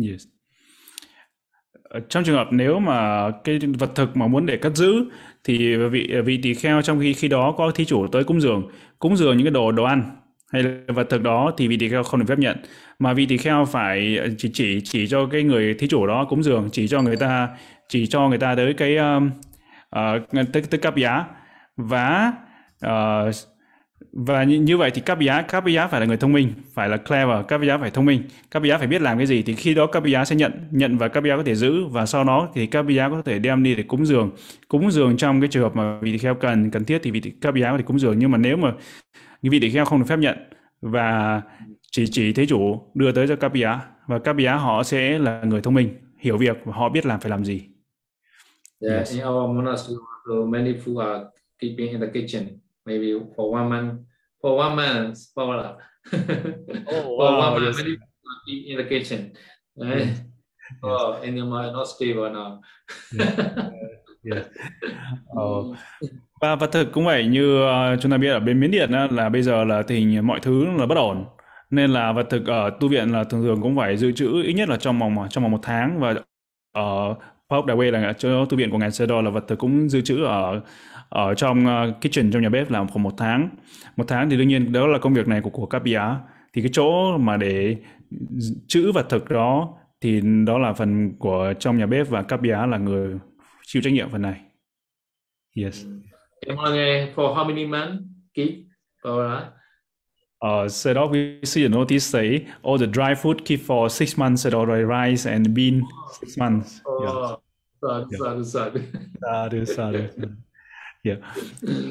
Yes. Ở Trong trường hợp nếu mà cái vật thực mà muốn để cất giữ thì vị vị tỳ kheo trong khi khi đó có thí chủ tới cúng dường, cúng dường những cái đồ đồ ăn hay là vật thực đó thì vị tỳ kheo không được phép nhận mà vị tỳ kheo phải chỉ chỉ chỉ cho cái người thí chủ đó cúng dường, chỉ cho người ta chỉ cho người ta tới cái uh, ờ, tới tới cấp giá và uh, và như, như vậy thì các giá các giá phải là người thông minh phải là clever các giá phải thông minh các giá phải biết làm cái gì thì khi đó các giá sẽ nhận nhận và các giá có thể giữ và sau đó thì các giá có thể đem đi để cúng dường cúng dường trong cái trường hợp mà vị kheo cần cần thiết thì vị các giá có thể cúng dường nhưng mà nếu mà vị tỳ kheo không được phép nhận và chỉ chỉ thế chủ đưa tới cho các giá và các giá họ sẽ là người thông minh hiểu việc và họ biết làm phải làm gì. Yeah, yes. in our monastery, so many food are keeping in the kitchen. Maybe for one month for one month for, oh, for wow, one month yes. in the kitchen right yes. oh and my not stable now yeah. yeah. Oh. và và thực cũng vậy như uh, chúng ta biết ở bên Miến Điện á, là bây giờ là tình hình mọi thứ là bất ổn nên là vật thực ở tu viện là thường thường cũng phải dự trữ ít nhất là trong vòng trong vòng một tháng và ở uh, Pop Đà là chỗ tu viện của ngài Sơ Đo là vật thực cũng dự trữ ở ở trong uh, kitchen trong nhà bếp là khoảng một tháng một tháng thì đương nhiên đó là công việc này của của các bia thì cái chỗ mà để chữ vật thực đó thì đó là phần của trong nhà bếp và các bia là người chịu trách nhiệm phần này yes for how many months keep that Uh, so that we see the notice say all the dry food keep for six months at all rice and bean six months. Oh, yeah. Sad, sad, sad. Sad, sad. Yeah.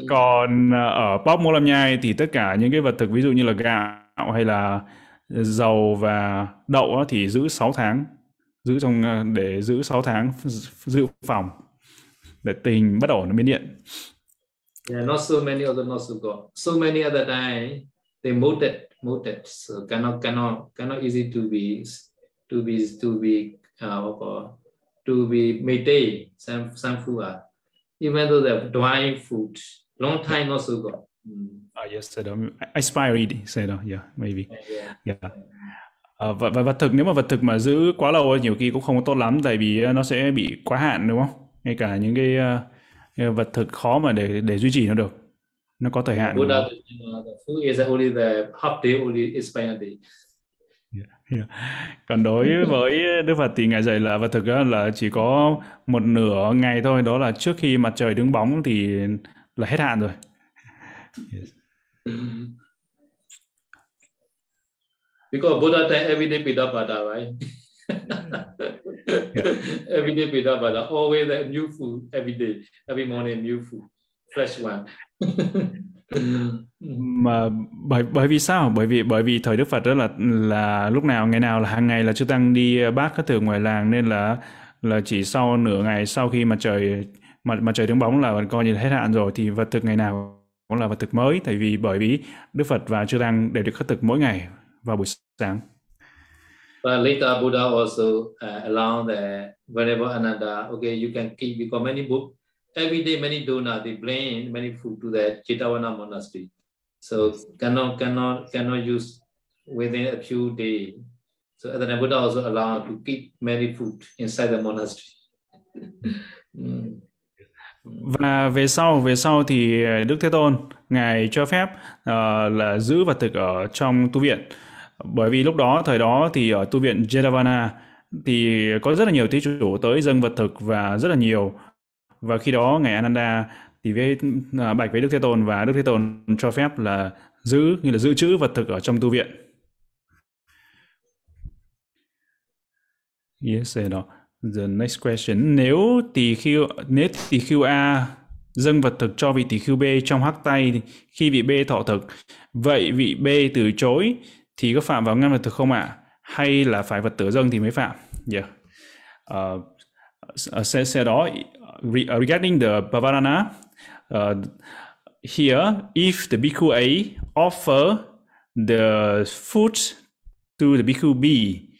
Còn ờ, ở Pop Mô Lam Nhai thì tất cả những cái vật thực ví dụ như là gạo hay là dầu và đậu thì giữ 6 tháng giữ trong ờ, để giữ 6 tháng dự phòng để tình bất ổn ở Miến Điện. Yeah, not so many other not so good. So many other time they moved it, moved it. So cannot cannot cannot easy to be to be to be uh, to be maintain some some food even though they're dry food, long time not so good. Mm. Ah, yes, said um, expired, said uh, yeah, maybe, yeah. yeah. Uh, và, và vật thực nếu mà vật thực mà giữ quá lâu nhiều khi cũng không có tốt lắm tại vì nó sẽ bị quá hạn đúng không? Ngay cả những cái uh, vật thực khó mà để để duy trì nó được. Nó có thời hạn. Buddha, the food is only the half day, only expired day. Yeah. Còn đối với Đức Phật thì ngài dạy là và thực ra là chỉ có một nửa ngày thôi, đó là trước khi mặt trời đứng bóng thì là hết hạn rồi. Yes. Because Buddha time every day Pidapada, right? yeah. every day Pidapada, always new food every day, every morning new food, fresh one. mà bởi bởi vì sao? Bởi vì bởi vì thời đức phật đó là là lúc nào ngày nào là hàng ngày là chư tăng đi bát các từ ngoài làng nên là là chỉ sau nửa ngày sau khi mà trời mà mà trời đứng bóng là coi như hết hạn rồi thì vật thực ngày nào cũng là vật thực mới. Tại vì bởi vì đức phật và chư tăng đều được khất thực mỗi ngày vào buổi sáng. But later Buddha also uh, allowed the whenever Ananda, okay, you can keep because many book every day many donors they bring many food to the Chitavana monastery. So cannot cannot cannot use within a few days. So the Buddha also allowed to keep many food inside the monastery. mm. Và về sau về sau thì Đức Thế Tôn ngài cho phép uh, là giữ vật thực ở trong tu viện. Bởi vì lúc đó thời đó thì ở tu viện Jetavana thì có rất là nhiều thí chủ tới dâng vật thực và rất là nhiều và khi đó ngài Ananda thì với à, bạch với Đức Thế Tôn và Đức Thế Tôn cho phép là giữ như là giữ chữ vật thực ở trong tu viện. Yes, đó. The next question. Nếu tỳ khưu nếu tỳ khưu A dâng vật thực cho vị tỳ khưu B trong hắc tay khi vị B thọ thực, vậy vị B từ chối thì có phạm vào ngăn vật thực không ạ? À? Hay là phải vật tử dâng thì mới phạm? Yeah. Uh, sẽ, sẽ đó re, uh, regarding the Bhavarana, uh, here, if the Bhikkhu A offer the food to the Bhikkhu B,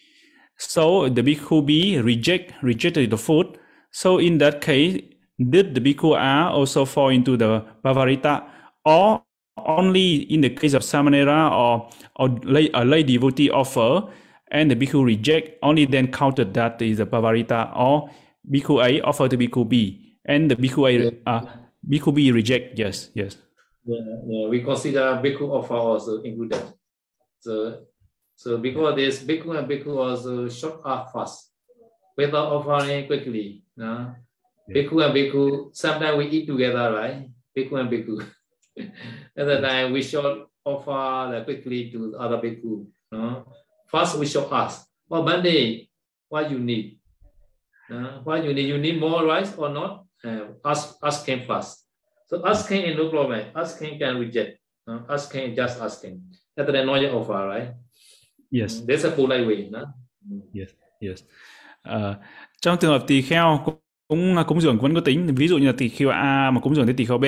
so the Bhikkhu B reject rejected the food. So in that case, did the Bhikkhu A also fall into the Bhavarita, or only in the case of Samanera or, or lay, a lay devotee offer and the Bhikkhu reject, only then counted that is a Bhavarita, or Bhikkhu A offer to Bhikkhu B, and the Bhikkhu A, yeah. uh, Bhikkhu B reject. Yes, yes. Yeah, yeah. We consider Bhikkhu offer also included. So, so because this Bhikkhu and Bhikkhu also short up fast, without offering quickly. No? Yeah. Bhikkhu and Bhikkhu, sometimes we eat together, right? Bhikkhu and Bhikkhu. At that time, we should offer that quickly to other people. No? First, we should ask, well, Bande, what you need? Uh, what you need? You need more rice or not? Uh, ask, ask him first. So asking is no problem. Asking can reject. Uh, asking just asking. That's the your offer, right? Yes. That's a polite way. No? Yes. Yes. Uh, trong trường hợp tỳ kheo cũng cúng dường vẫn có tính ví dụ như là tỳ kheo A mà cúng dường tới tỳ kheo B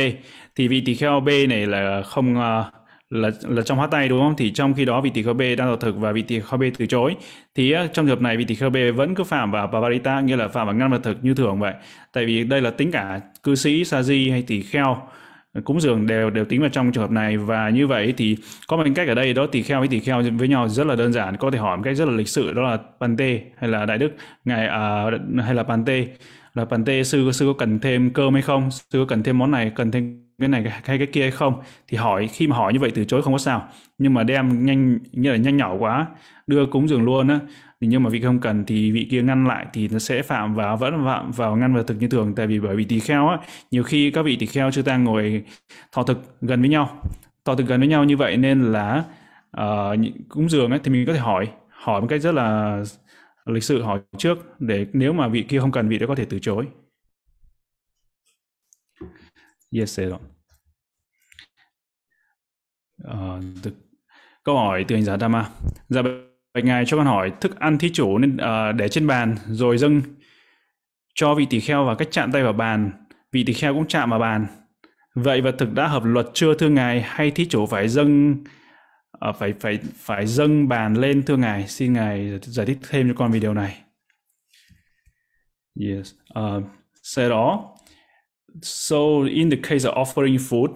thì vị tỳ kheo B này là không uh, là là trong hóa tay đúng không? Thì trong khi đó vị tỳ kheo B đang đầu thực và vị tỳ kheo B từ chối thì trong trường hợp này vị tỳ kheo B vẫn cứ phạm vào pavarita nghĩa là phạm vào ngăn vật thực như thường vậy. Tại vì đây là tính cả cư sĩ sa di hay tỳ kheo ờ, cúng dường đều đều tính vào trong trường hợp này và như vậy thì có một cách ở đây đó tỳ kheo với tỳ kheo với nhau rất là đơn giản có thể hỏi một cách rất là lịch sự đó là pante hay là đại đức ngài uh, hay là pante là pante sư sư có cần thêm cơm hay không sư có cần thêm món này cần thêm cái này hay cái kia hay không thì hỏi khi mà hỏi như vậy từ chối không có sao. Nhưng mà đem nhanh như là nhanh nhỏ quá đưa cúng dường luôn á. Thì nhưng mà vị không cần thì vị kia ngăn lại thì nó sẽ phạm vào vẫn phạm vào ngăn vào thực như thường. Tại vì bởi vì tỳ kheo á nhiều khi các vị tỳ kheo chưa ta ngồi thọ thực gần với nhau thọ thực gần với nhau như vậy nên là uh, cúng dường ấy thì mình có thể hỏi hỏi một cách rất là lịch sự hỏi trước để nếu mà vị kia không cần vị đó có thể từ chối. Yes sir. Uh, được. Câu hỏi từ hành giả Dama Dạ bạch ngài cho con hỏi thức ăn thí chủ nên uh, để trên bàn rồi dâng cho vị tỳ kheo và cách chạm tay vào bàn. Vị tỳ kheo cũng chạm vào bàn. Vậy vật thực đã hợp luật chưa thưa ngài hay thí chủ phải dâng uh, phải phải phải dâng bàn lên thưa ngài? Xin ngài giải thích thêm cho con về điều này. Yes. Uh, sau đó So in the case of offering food,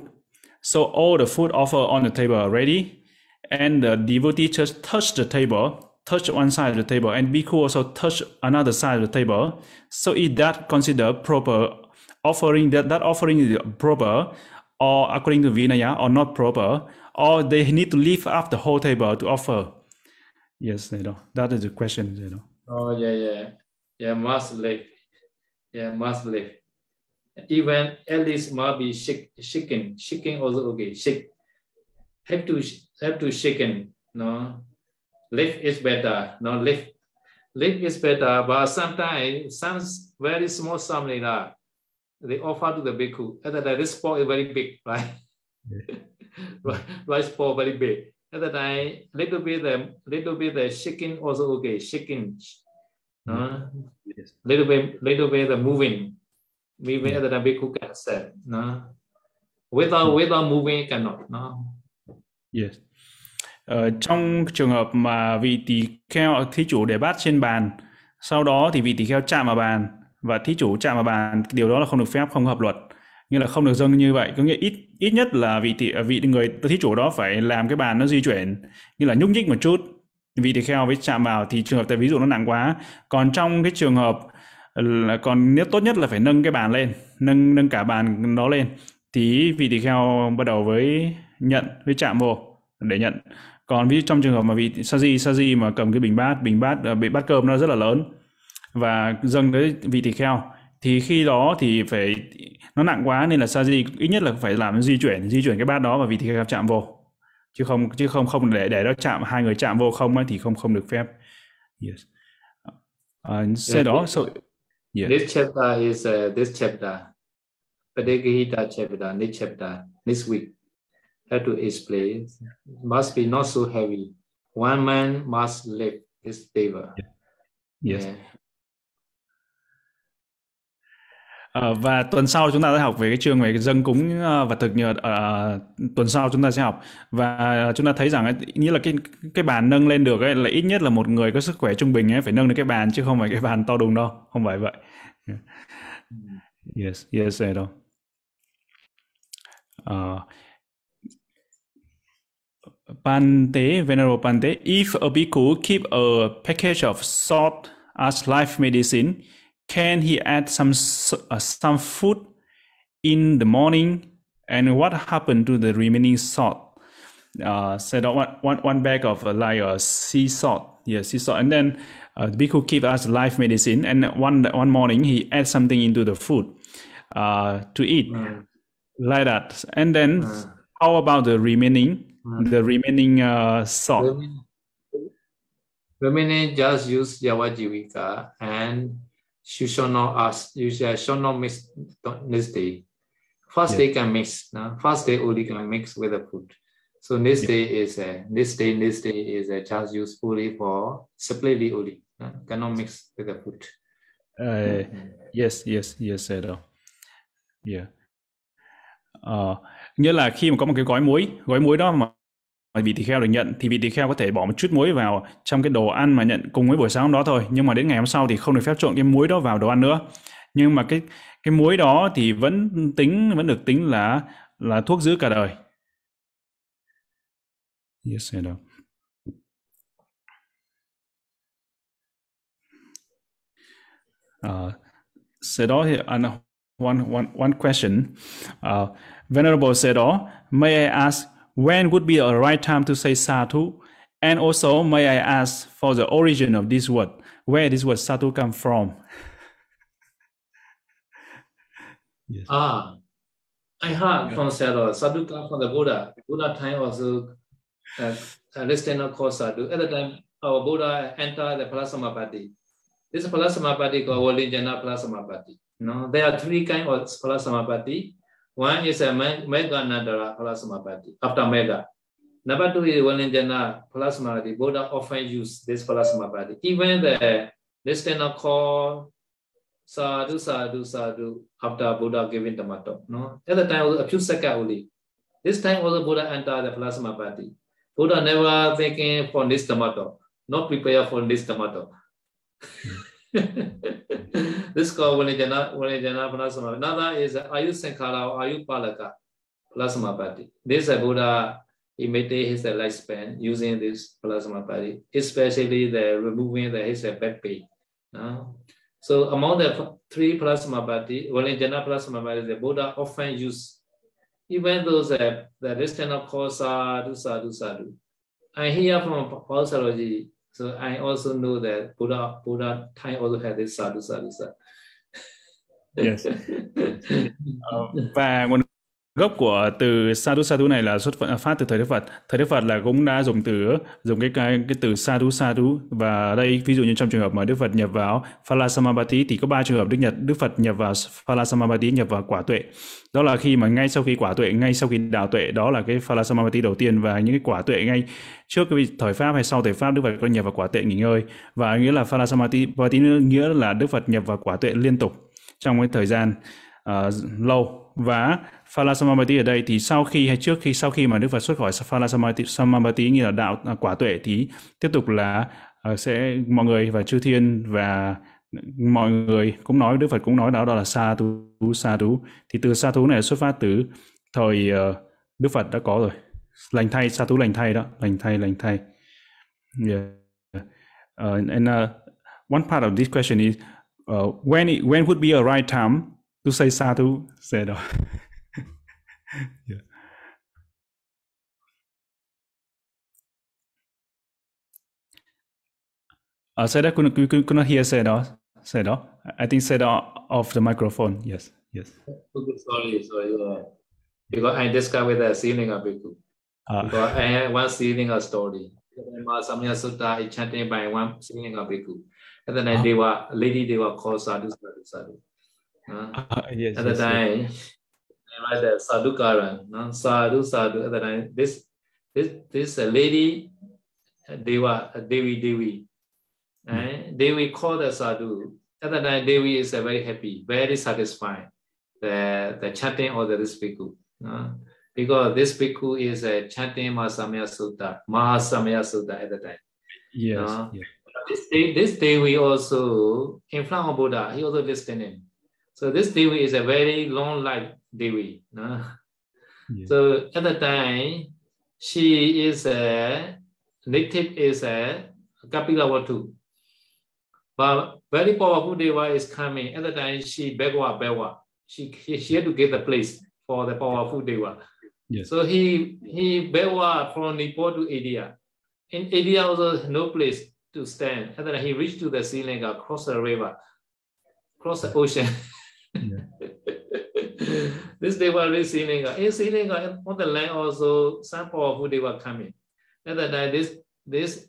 so all the food offered on the table are ready, and the devotee just touch the table, touch one side of the table, and bhikkhu also touch another side of the table. So is that considered proper offering? That that offering is proper, or according to Vinaya, or not proper, or they need to lift up the whole table to offer? Yes, you know that is the question. You know. Oh yeah, yeah, yeah. Must leave. Yeah, must leave even at least must be shake, shaken. Shaking also okay. Shake. Have to have to shaken. No, lift is better. No, lift lift is better. But sometimes some very small something that they offer to the bhikkhu. And that this pot is very big, right? right, rice pot very big. At that time, little bit the little bit the shaking also okay. Shaking. No? Yes. Little bit, little bit the moving. Moving yeah. other bhikkhu can accept. No? Without, without moving cannot. No? Yes. Ờ, trong trường hợp mà vị tỳ kheo thí chủ để bát trên bàn, sau đó thì vị tỳ kheo chạm vào bàn và thí chủ chạm vào bàn, điều đó là không được phép, không hợp luật. Như là không được dâng như vậy, có nghĩa ít ít nhất là vị tỳ vị người thí chủ đó phải làm cái bàn nó di chuyển, như là nhúc nhích một chút. Vị tỳ kheo với chạm vào thì trường hợp tại ví dụ nó nặng quá. Còn trong cái trường hợp là còn nếu tốt nhất là phải nâng cái bàn lên nâng nâng cả bàn nó lên. Thì vị tỳ kheo bắt đầu với nhận với chạm vô để nhận. Còn ví trong trường hợp mà vị saji saji mà cầm cái bình bát bình bát ờ, bị bát cơm nó rất là lớn và dâng tới vị tỳ kheo thì khi đó thì phải nó nặng quá nên là saji ít nhất là phải làm di chuyển di chuyển cái bát đó và vị tỳ kheo chạm vô. Chứ không chứ không không để để nó chạm hai người chạm vô không ấy, thì không không được phép. Yes. Uh, xe đó so, Yeah. This chapter is uh, this chapter, Padegahita chapter, this chapter, this week. Have to explain. Must be not so heavy. One man must live this table. Yeah. Yes. Yeah. Ờ, và tuần sau chúng ta sẽ học về cái trường về cái dâng cúng uh, và thực nhật uh, ờ, tuần sau chúng ta sẽ học. Và chúng ta thấy rằng ấy, nghĩa là cái cái bàn nâng lên được ấy là ít nhất là một người có sức khỏe trung bình ấy phải nâng được cái bàn chứ không phải cái bàn to đùng đâu. Không phải vậy. Yes yes Edo. Uh, Pante, Venerable Pante, if a bhikkhu keep a package of salt as life medicine, can he add some uh, some food in the morning? And what happened to the remaining salt? Uh, said one, one, one bag of uh, like uh, sea salt, yeah, sea salt, and then uh, the bhikkhu gave us life medicine, and one one morning he add something into the food uh, to eat, mm. like that, and then mm. how about the remaining mm. the remaining uh, salt? Remaining, just use Yawajivika and you should not ask, you should not mix this day. First yeah. day can mix. No? First day only can mix with the food. So this yeah. day is a this day this day is a just used fully for separately only. No? Cannot mix with the food. Uh, yes, yes, yes, sir. Yeah. Uh, nghĩa là khi mà có một cái gói muối, gói muối đó mà và vị tỳ kheo được nhận thì vị tỳ kheo có thể bỏ một chút muối vào trong cái đồ ăn mà nhận cùng với buổi sáng hôm đó thôi. Nhưng mà đến ngày hôm sau thì không được phép trộn cái muối đó vào đồ ăn nữa. Nhưng mà cái cái muối đó thì vẫn tính vẫn được tính là là thuốc giữ cả đời. Yes I know. À, uh, so đó here à, one one one question. Uh, Venerable Sedo, may I ask when would be a right time to say sadhu? And also, may I ask for the origin of this word, where this word sadhu come from? yes. Ah, I heard from Sadhu, sadhu come from the Buddha. Buddha time also uh, a listener called sadhu. At the time, our Buddha entered the Palasamapati. This Palasamapati called Walinjana Palasamapati. No, there are three kinds of Palasamapati. One is a Mega Nadara Palasamapati, after Mega. Number two is Valenjana Palasamapati. Buddha often use this Palasamapati. Even the listener call sadhu, sadhu, sadhu after Buddha giving the matter. No? At the time, a few seconds only. This time also Buddha entered the Palasamapati. Buddha never thinking for this tomato, not prepare for this tomato. this called when jana plasma Another is ayu Ayusankara or ayu palaka plasma Plasmapati. This is Buddha imitate his lifespan using this plasma plasmapati, especially the removing the his back pain. Uh, so among the three plasma plasmapati, only plasma plasmapati, the Buddha often use even those uh, the listener of cause sadhu sadhu sadhu. I hear from pathology So I also know that Buddha Buddha time also had this sadhu sadhu sadhu. Yes. uh, và gốc của từ sadhu sadhu này là xuất phát từ thời Đức Phật. Thời Đức Phật là cũng đã dùng từ dùng cái cái, cái từ sadhu sadhu và đây ví dụ như trong trường hợp mà Đức Phật nhập vào Phalasamabati thì có ba trường hợp Đức Nhật Đức Phật nhập vào Phalasamabati nhập vào quả tuệ. Đó là khi mà ngay sau khi quả tuệ, ngay sau khi đạo tuệ đó là cái Phalasamabati đầu tiên và những cái quả tuệ ngay trước cái thời pháp hay sau thời pháp Đức Phật có nhập vào quả tuệ nghỉ ngơi và nghĩa là Phalasamabati nghĩa là Đức Phật nhập vào quả tuệ liên tục trong cái thời gian uh, lâu. Và Phalasamabati ở đây thì sau khi hay trước khi sau khi mà Đức Phật xuất khỏi Phalasamabati như là đạo à, quả tuệ thì tiếp tục là uh, sẽ mọi người và chư thiên và mọi người cũng nói Đức Phật cũng nói đó đó là sa tú sa tú. Thì từ sa tú này xuất phát từ thời uh, Đức Phật đã có rồi. Lành thay sa tú lành thay đó lành thay lành thay. Yeah. uh, and uh, one part of this question is uh, when it, when would be a right time to say sadhu said yeah. Uh, Seda could, could, could not hear Seda. Seda. I think Seda off the microphone. Yes. Yes. Sorry, sorry. Uh, because I discovered the ceiling of Bhikkhu. Uh, because I had one ceiling a story. Samya Sutta is chanting by one ceiling of Bhikkhu. And then uh, they were, lady, they were called sadhu, sadhu, sadhu. Uh, yes, At the yes, time, yes. I the sadhu karan, no? sadhu, sadhu. At the time, this, this, this lady, Deva, Devi, Devi, and Devi called the sadhu. At the time, Devi is very happy, very satisfied. The, the chanting of this bhikkhu. Uh, because this bhikkhu is uh, chanting Mahasamaya Sutta, Mahasamaya Sutta at the time. Yes. Uh, yes. This day, this day we also, in front of Buddha, he also listening. So this Devi is a very long life Devi. No? Yeah. So at the time, she is a native is a Kapilawatu. But very powerful Deva is coming. At the time, she Begwa Bewa. She, she had to get the place for the powerful Deva. Yes. So he he Bewa from Nepal to India. In India also no place to stand. And then he reached to the ceiling across the river, across the ocean. this Deva is Silinga. In Silinga, on the land also, sample of who they were coming. At that time, this, this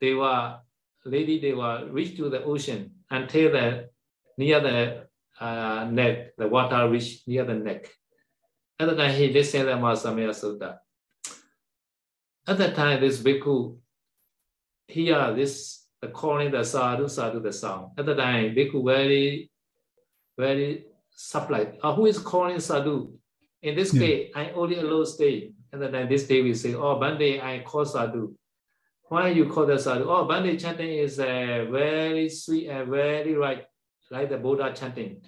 they were Lady they were reached to the ocean until the near the uh, neck, the water reached near the neck. At that time, he listened to Mahasamaya Sutta. At that time, this bhikkhu hear this the calling the sadhu sadhu the sound. At the time, bhikkhu very very supply. Uh, who is calling sadhu? In this yeah. case, I only allow stay. And then this day we say, oh, Bande, I call sadhu. Why you call the sadhu? Oh, Bande chanting is uh, very sweet and very right, like the Buddha chanting.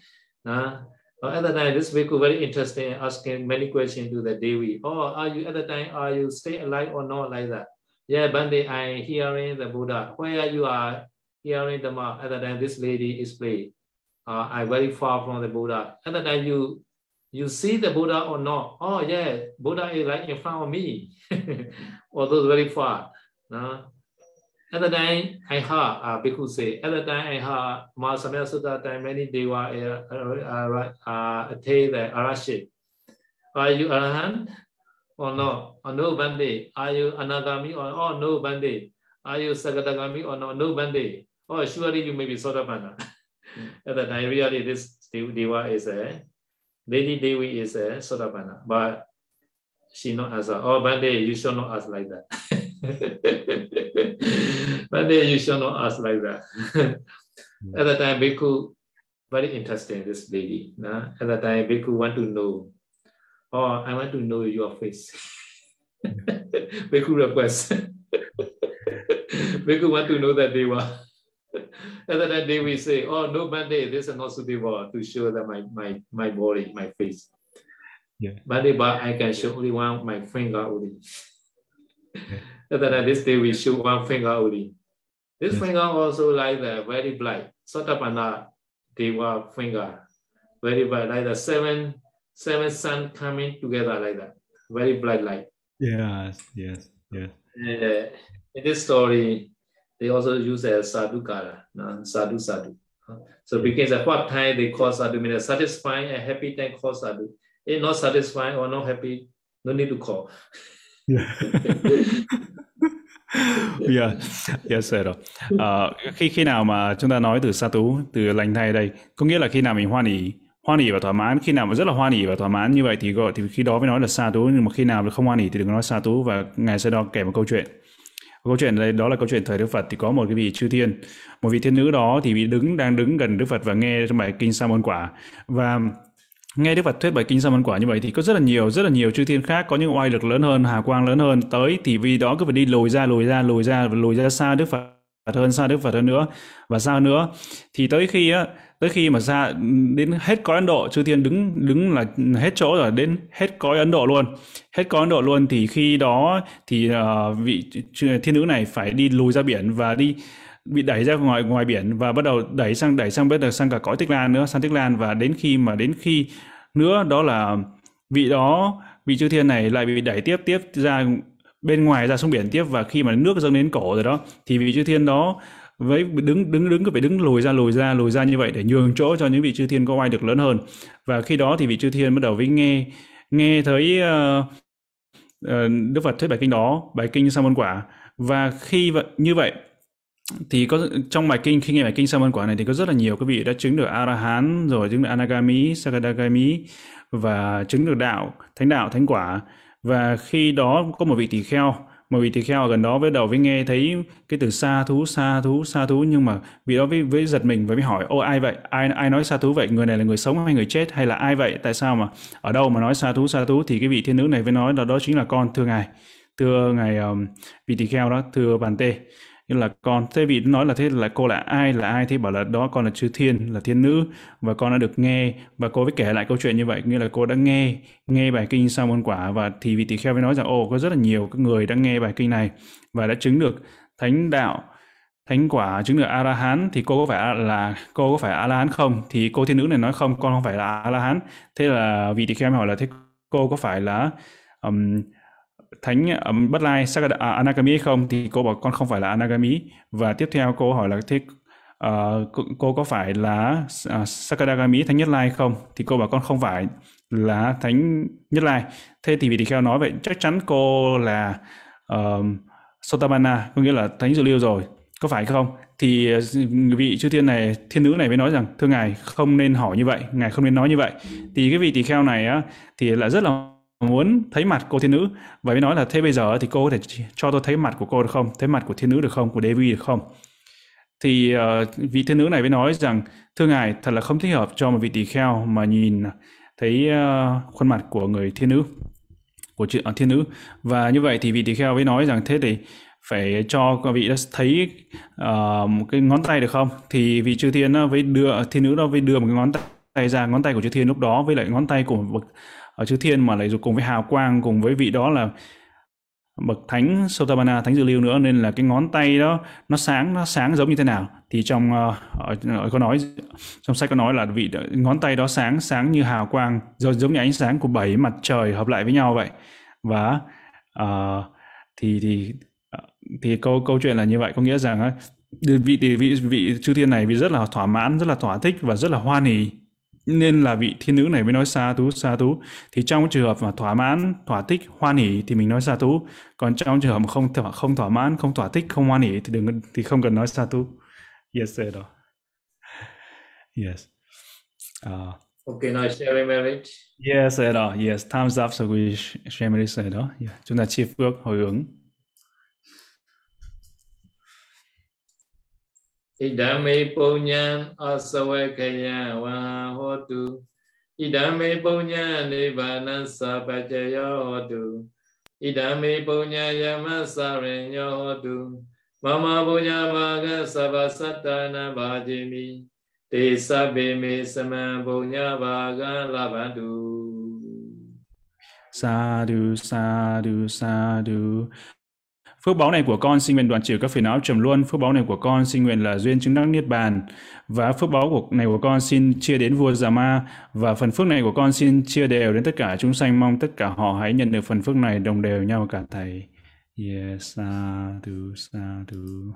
Uh, at the time, this bhikkhu very interesting, asking many questions to the Devi. Oh, are you at the time, are you stay alive or not like that? Yeah, Bande, I hearing the Buddha. Where you are hearing the Dhamma, at the time, this lady is playing uh, I'm very far from the Buddha. And then you you see the Buddha or not? Oh yeah, Buddha is right in front of me, although very far. Uh, at the time I heard uh, Bhikkhu say, at the time I heard Mahasamaya Sutta time many deva uh, uh, uh, attain the arashit. Are you arahant or no? Or no bande? Are you anagami or oh no bande? Are you sagatagami or no? No bande? Oh surely you may be sotapanna. At the time, really, this Deva is a Lady Devi is a Sotapanna, but she not as a, Oh, Bande, you should not ask like that. Bande, you should not ask like that. Hmm. At the time, Bhikkhu, very interesting, this lady. Nah? At the time, Bhikkhu want to know. Oh, I want to know your face. Bhikkhu request. Bhikkhu want to know that Deva. And then that day we say, oh, no Monday, this is not suitable to show that my, my, my body, my face. Yeah. Monday, but I can show only one, my finger only. And then this day we show one finger only. This yes. finger also like the very bright, sort of another Deva finger, very bright, like the seven, seven sun coming together like that, very bright light. Yes, yes, yes. Uh, in this story, they also use as sadhukara, no? sadhu sadhu. So because at what time they call sadhu, means satisfying and happy time call sadhu. If not satisfying or not happy, no need to call. yeah, yeah, yes, sir. Uh, khi khi nào mà chúng ta nói từ sa tú, từ lành thay đây, có nghĩa là khi nào mình hoan hỉ, hoan hỉ và thỏa mãn. Khi nào mà rất là hoan hỉ và thỏa mãn như vậy thì gọi thì khi đó mới nói là sa tú. Nhưng mà khi nào không hoan hỉ thì đừng nói sa tú. Và ngài sẽ đó kể một câu chuyện câu chuyện đây đó là câu chuyện thời Đức Phật thì có một cái vị chư thiên, một vị thiên nữ đó thì bị đứng, đang đứng gần Đức Phật và nghe trong bài kinh Sa môn quả. Và nghe Đức Phật thuyết bài kinh Sa môn quả như vậy thì có rất là nhiều, rất là nhiều chư thiên khác có những oai lực lớn hơn hà quang lớn hơn tới thì vì đó cứ phải đi lùi ra lùi ra lùi ra lùi ra xa Đức Phật hơn, xa Đức Phật hơn nữa. Và xa nữa? Thì tới khi á tới khi mà ra đến hết cõi Ấn Độ chư thiên đứng đứng là hết chỗ rồi đến hết cõi Ấn Độ luôn. Hết cõi Ấn Độ luôn thì khi đó thì uh, vị thiên nữ này phải đi lùi ra biển và đi bị đẩy ra ngoài ngoài biển và bắt đầu đẩy sang đẩy sang bắt đầu sang cả cõi Tích Lan nữa sang Tích Lan. Và đến khi mà đến khi nữa đó là vị đó vị chư thiên này lại bị đẩy tiếp tiếp ra bên ngoài ra xuống biển tiếp. Và khi mà nước dâng đến cổ rồi đó thì vị chư thiên đó với đứng đứng đứng cứ phải đứng lùi ra lùi ra lùi ra như vậy để nhường chỗ cho những vị chư thiên có oai được lớn hơn. Và khi đó thì vị chư thiên bắt đầu với nghe nghe thấy uh, uh, Đức Phật thuyết bài kinh đó bài kinh sa môn quả. Và khi vậy như vậy thì có trong bài kinh khi nghe bài kinh sa môn quả này thì có rất là nhiều các vị đã chứng được a la hán rồi chứng được anagami sakadagami và chứng được đạo thánh đạo thánh quả. Và khi đó có một vị tỳ kheo mà vị tỳ kheo ở gần đó với đầu với nghe thấy cái từ xa thú xa thú xa thú nhưng mà vị đó với, với giật mình và mới hỏi ô ai vậy? Ai ai nói xa thú vậy? Người này là người sống hay người chết? Hay là ai vậy? Tại sao mà ở đâu mà nói xa thú xa thú? Thì cái vị thiên nữ này với nói là đó chính là con thưa ngài. Thưa ngài um, vị tỳ kheo đó thưa bàn tê như là con thế vị nói là thế là cô là ai là ai? Thì bảo là đó con là chư thiên là thiên nữ. Và con đã được nghe và cô mới kể lại câu chuyện như vậy. Như là cô đã nghe nghe bài kinh sa môn quả. Và thì vị tỳ kheo mới nói rằng ồ có rất là nhiều các người đã nghe bài kinh này và đã chứng được thánh đạo thánh quả chứng được a la hán thì cô có phải là cô có phải a la hán không? Thì cô thiên nữ này nói không con không phải là a la hán thế là vị tỳ kheo mới hỏi là thế cô có phải là um, thánh um, bất lai Sakada, à, Anagami hay không thì cô bảo con không phải là Anagami và tiếp theo cô hỏi là thế uh, cô, cô có phải là à, uh, Sakadagami thánh nhất lai không thì cô bảo con không phải là thánh Nhất Lai. Thế thì vị tỳ kheo nói vậy chắc chắn cô là uh, Sotabana, có nghĩa là thánh dự lưu rồi, có phải không? Thì à, vị chư thiên này, thiên nữ này mới nói rằng thưa ngài không nên hỏi như vậy, ngài không nên nói như vậy. Thì cái vị tỳ kheo này á thì là rất là muốn thấy mặt cô thiên nữ và mới nói là thế bây giờ thì cô có thể cho tôi thấy mặt của cô được không? Thấy mặt của thiên nữ được không? Của Devi được không? Thì uh, vị thiên nữ này mới nói rằng thưa ngài thật là không thích hợp cho một vị tỳ kheo mà nhìn thấy uh, khuôn mặt của người thiên nữ của uh, thiên nữ và như vậy thì vị tỳ kheo mới nói rằng thế thì phải cho các vị đã thấy uh, một cái ngón tay được không thì vị chư thiên với đưa thiên nữ đó với đưa một cái ngón tay ra ngón tay của chư thiên lúc đó với lại ngón tay của bậc ở chư thiên mà lại cùng với hào quang cùng với vị đó là bậc thánh Sotabana thánh dự lưu nữa nên là cái ngón tay đó nó sáng nó sáng giống như thế nào? Thì trong uh, có nói trong sách có nói là vị ngón tay đó sáng sáng như hào quang giống như ánh sáng của bảy mặt trời hợp lại với nhau vậy. Và uh, thì thì ờ, thì câu câu chuyện là như vậy có nghĩa rằng vị vị vị vị chư thiên này vì rất là thỏa mãn rất là thỏa thích và rất là hoan hỉ nên là vị thiên nữ này mới nói sa tú sa tú thì trong trường hợp mà thỏa mãn thỏa thích hoan hỉ thì mình nói sa tú còn trong trường hợp mà không thỏa không thỏa mãn không thỏa thích không hoan hỉ thì đừng thì không cần nói sa tú yes sir đó yes uh, Okay, now share merit. Yes, sir đó. Yes, thumbs up so we share merit sir đó. Yeah. Chúng ta chia phước hồi hướng. Idame punyan asawakaya wa hotu. Idame punya nibbana sapajaya hotu. Idame punya yama sarenyo hotu. Mama punya vaga sabasatana bhajimi. Te sabbe me sama punya vaga labandu. Sadhu, sadhu, sadhu. Phước báo này của con xin nguyện đoạn trừ các phiền não trầm luân. Phước báo này của con xin nguyện là duyên chứng đắc niết bàn. Và phước báo của này của con xin chia đến vua Già Ma. Và phần phước này của con xin chia đều đến tất cả chúng sanh. Mong tất cả họ hãy nhận được phần phước này đồng đều nhau cả thầy. Yes, sadhu, sadhu.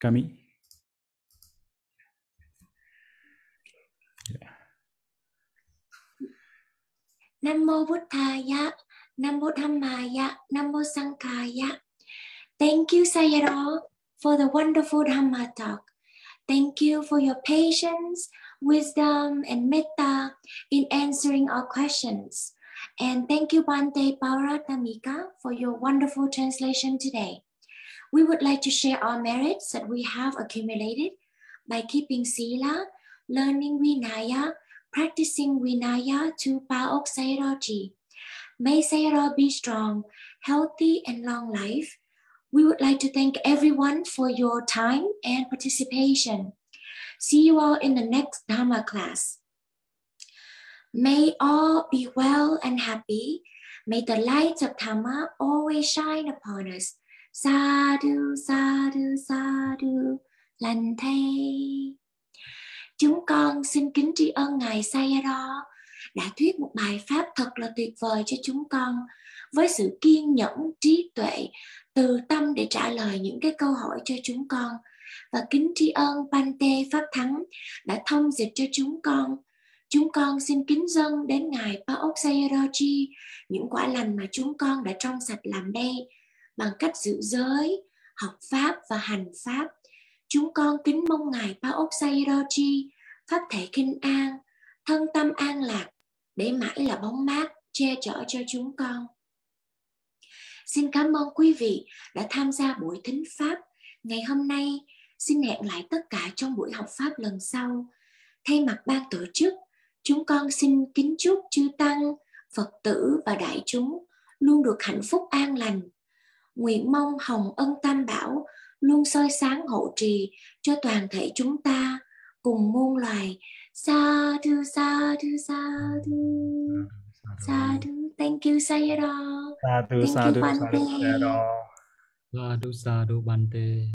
Kami. Nam mô Bụt Thầy. Namo Dhammaya, Namo Sankhaya. Thank you, Sayadaw, for the wonderful Dhamma talk. Thank you for your patience, wisdom, and metta in answering our questions. And thank you, Bante Pauratamika, for your wonderful translation today. We would like to share our merits that we have accumulated by keeping Sila, learning Vinaya, practicing Vinaya to Paok Sayadaw May Sayadaw be strong, healthy, and long life. We would like to thank everyone for your time and participation. See you all in the next Dharma class. May all be well and happy. May the light of Dhamma always shine upon us. Sadhu, sadhu, sadhu, lành thay. Chúng con xin kính tri ân Ngài Sayadaw đã thuyết một bài pháp thật là tuyệt vời cho chúng con với sự kiên nhẫn trí tuệ từ tâm để trả lời những cái câu hỏi cho chúng con và kính tri ân Pante Pháp Thắng đã thông dịch cho chúng con. Chúng con xin kính dâng đến Ngài Paok Sayadaw những quả lành mà chúng con đã trong sạch làm đây bằng cách giữ giới, học Pháp và hành Pháp. Chúng con kính mong Ngài Paok Sayadaw Pháp thể kinh an, thân tâm an lạc để mãi là bóng mát che chở cho chúng con. Xin cảm ơn quý vị đã tham gia buổi thính pháp. Ngày hôm nay xin hẹn lại tất cả trong buổi học pháp lần sau. Thay mặt ban tổ chức, chúng con xin kính chúc chư tăng, Phật tử và đại chúng luôn được hạnh phúc an lành. Nguyện mong hồng ân tam bảo luôn soi sáng hộ trì cho toàn thể chúng ta cùng muôn loài Sadhu, sadhu, sadhu. Sadhu. Thank you, Sayadaw. Sadhu, Thank sadhu, you, sadhu, Bante. Sayadaw. Sadhu, sadhu, Bante.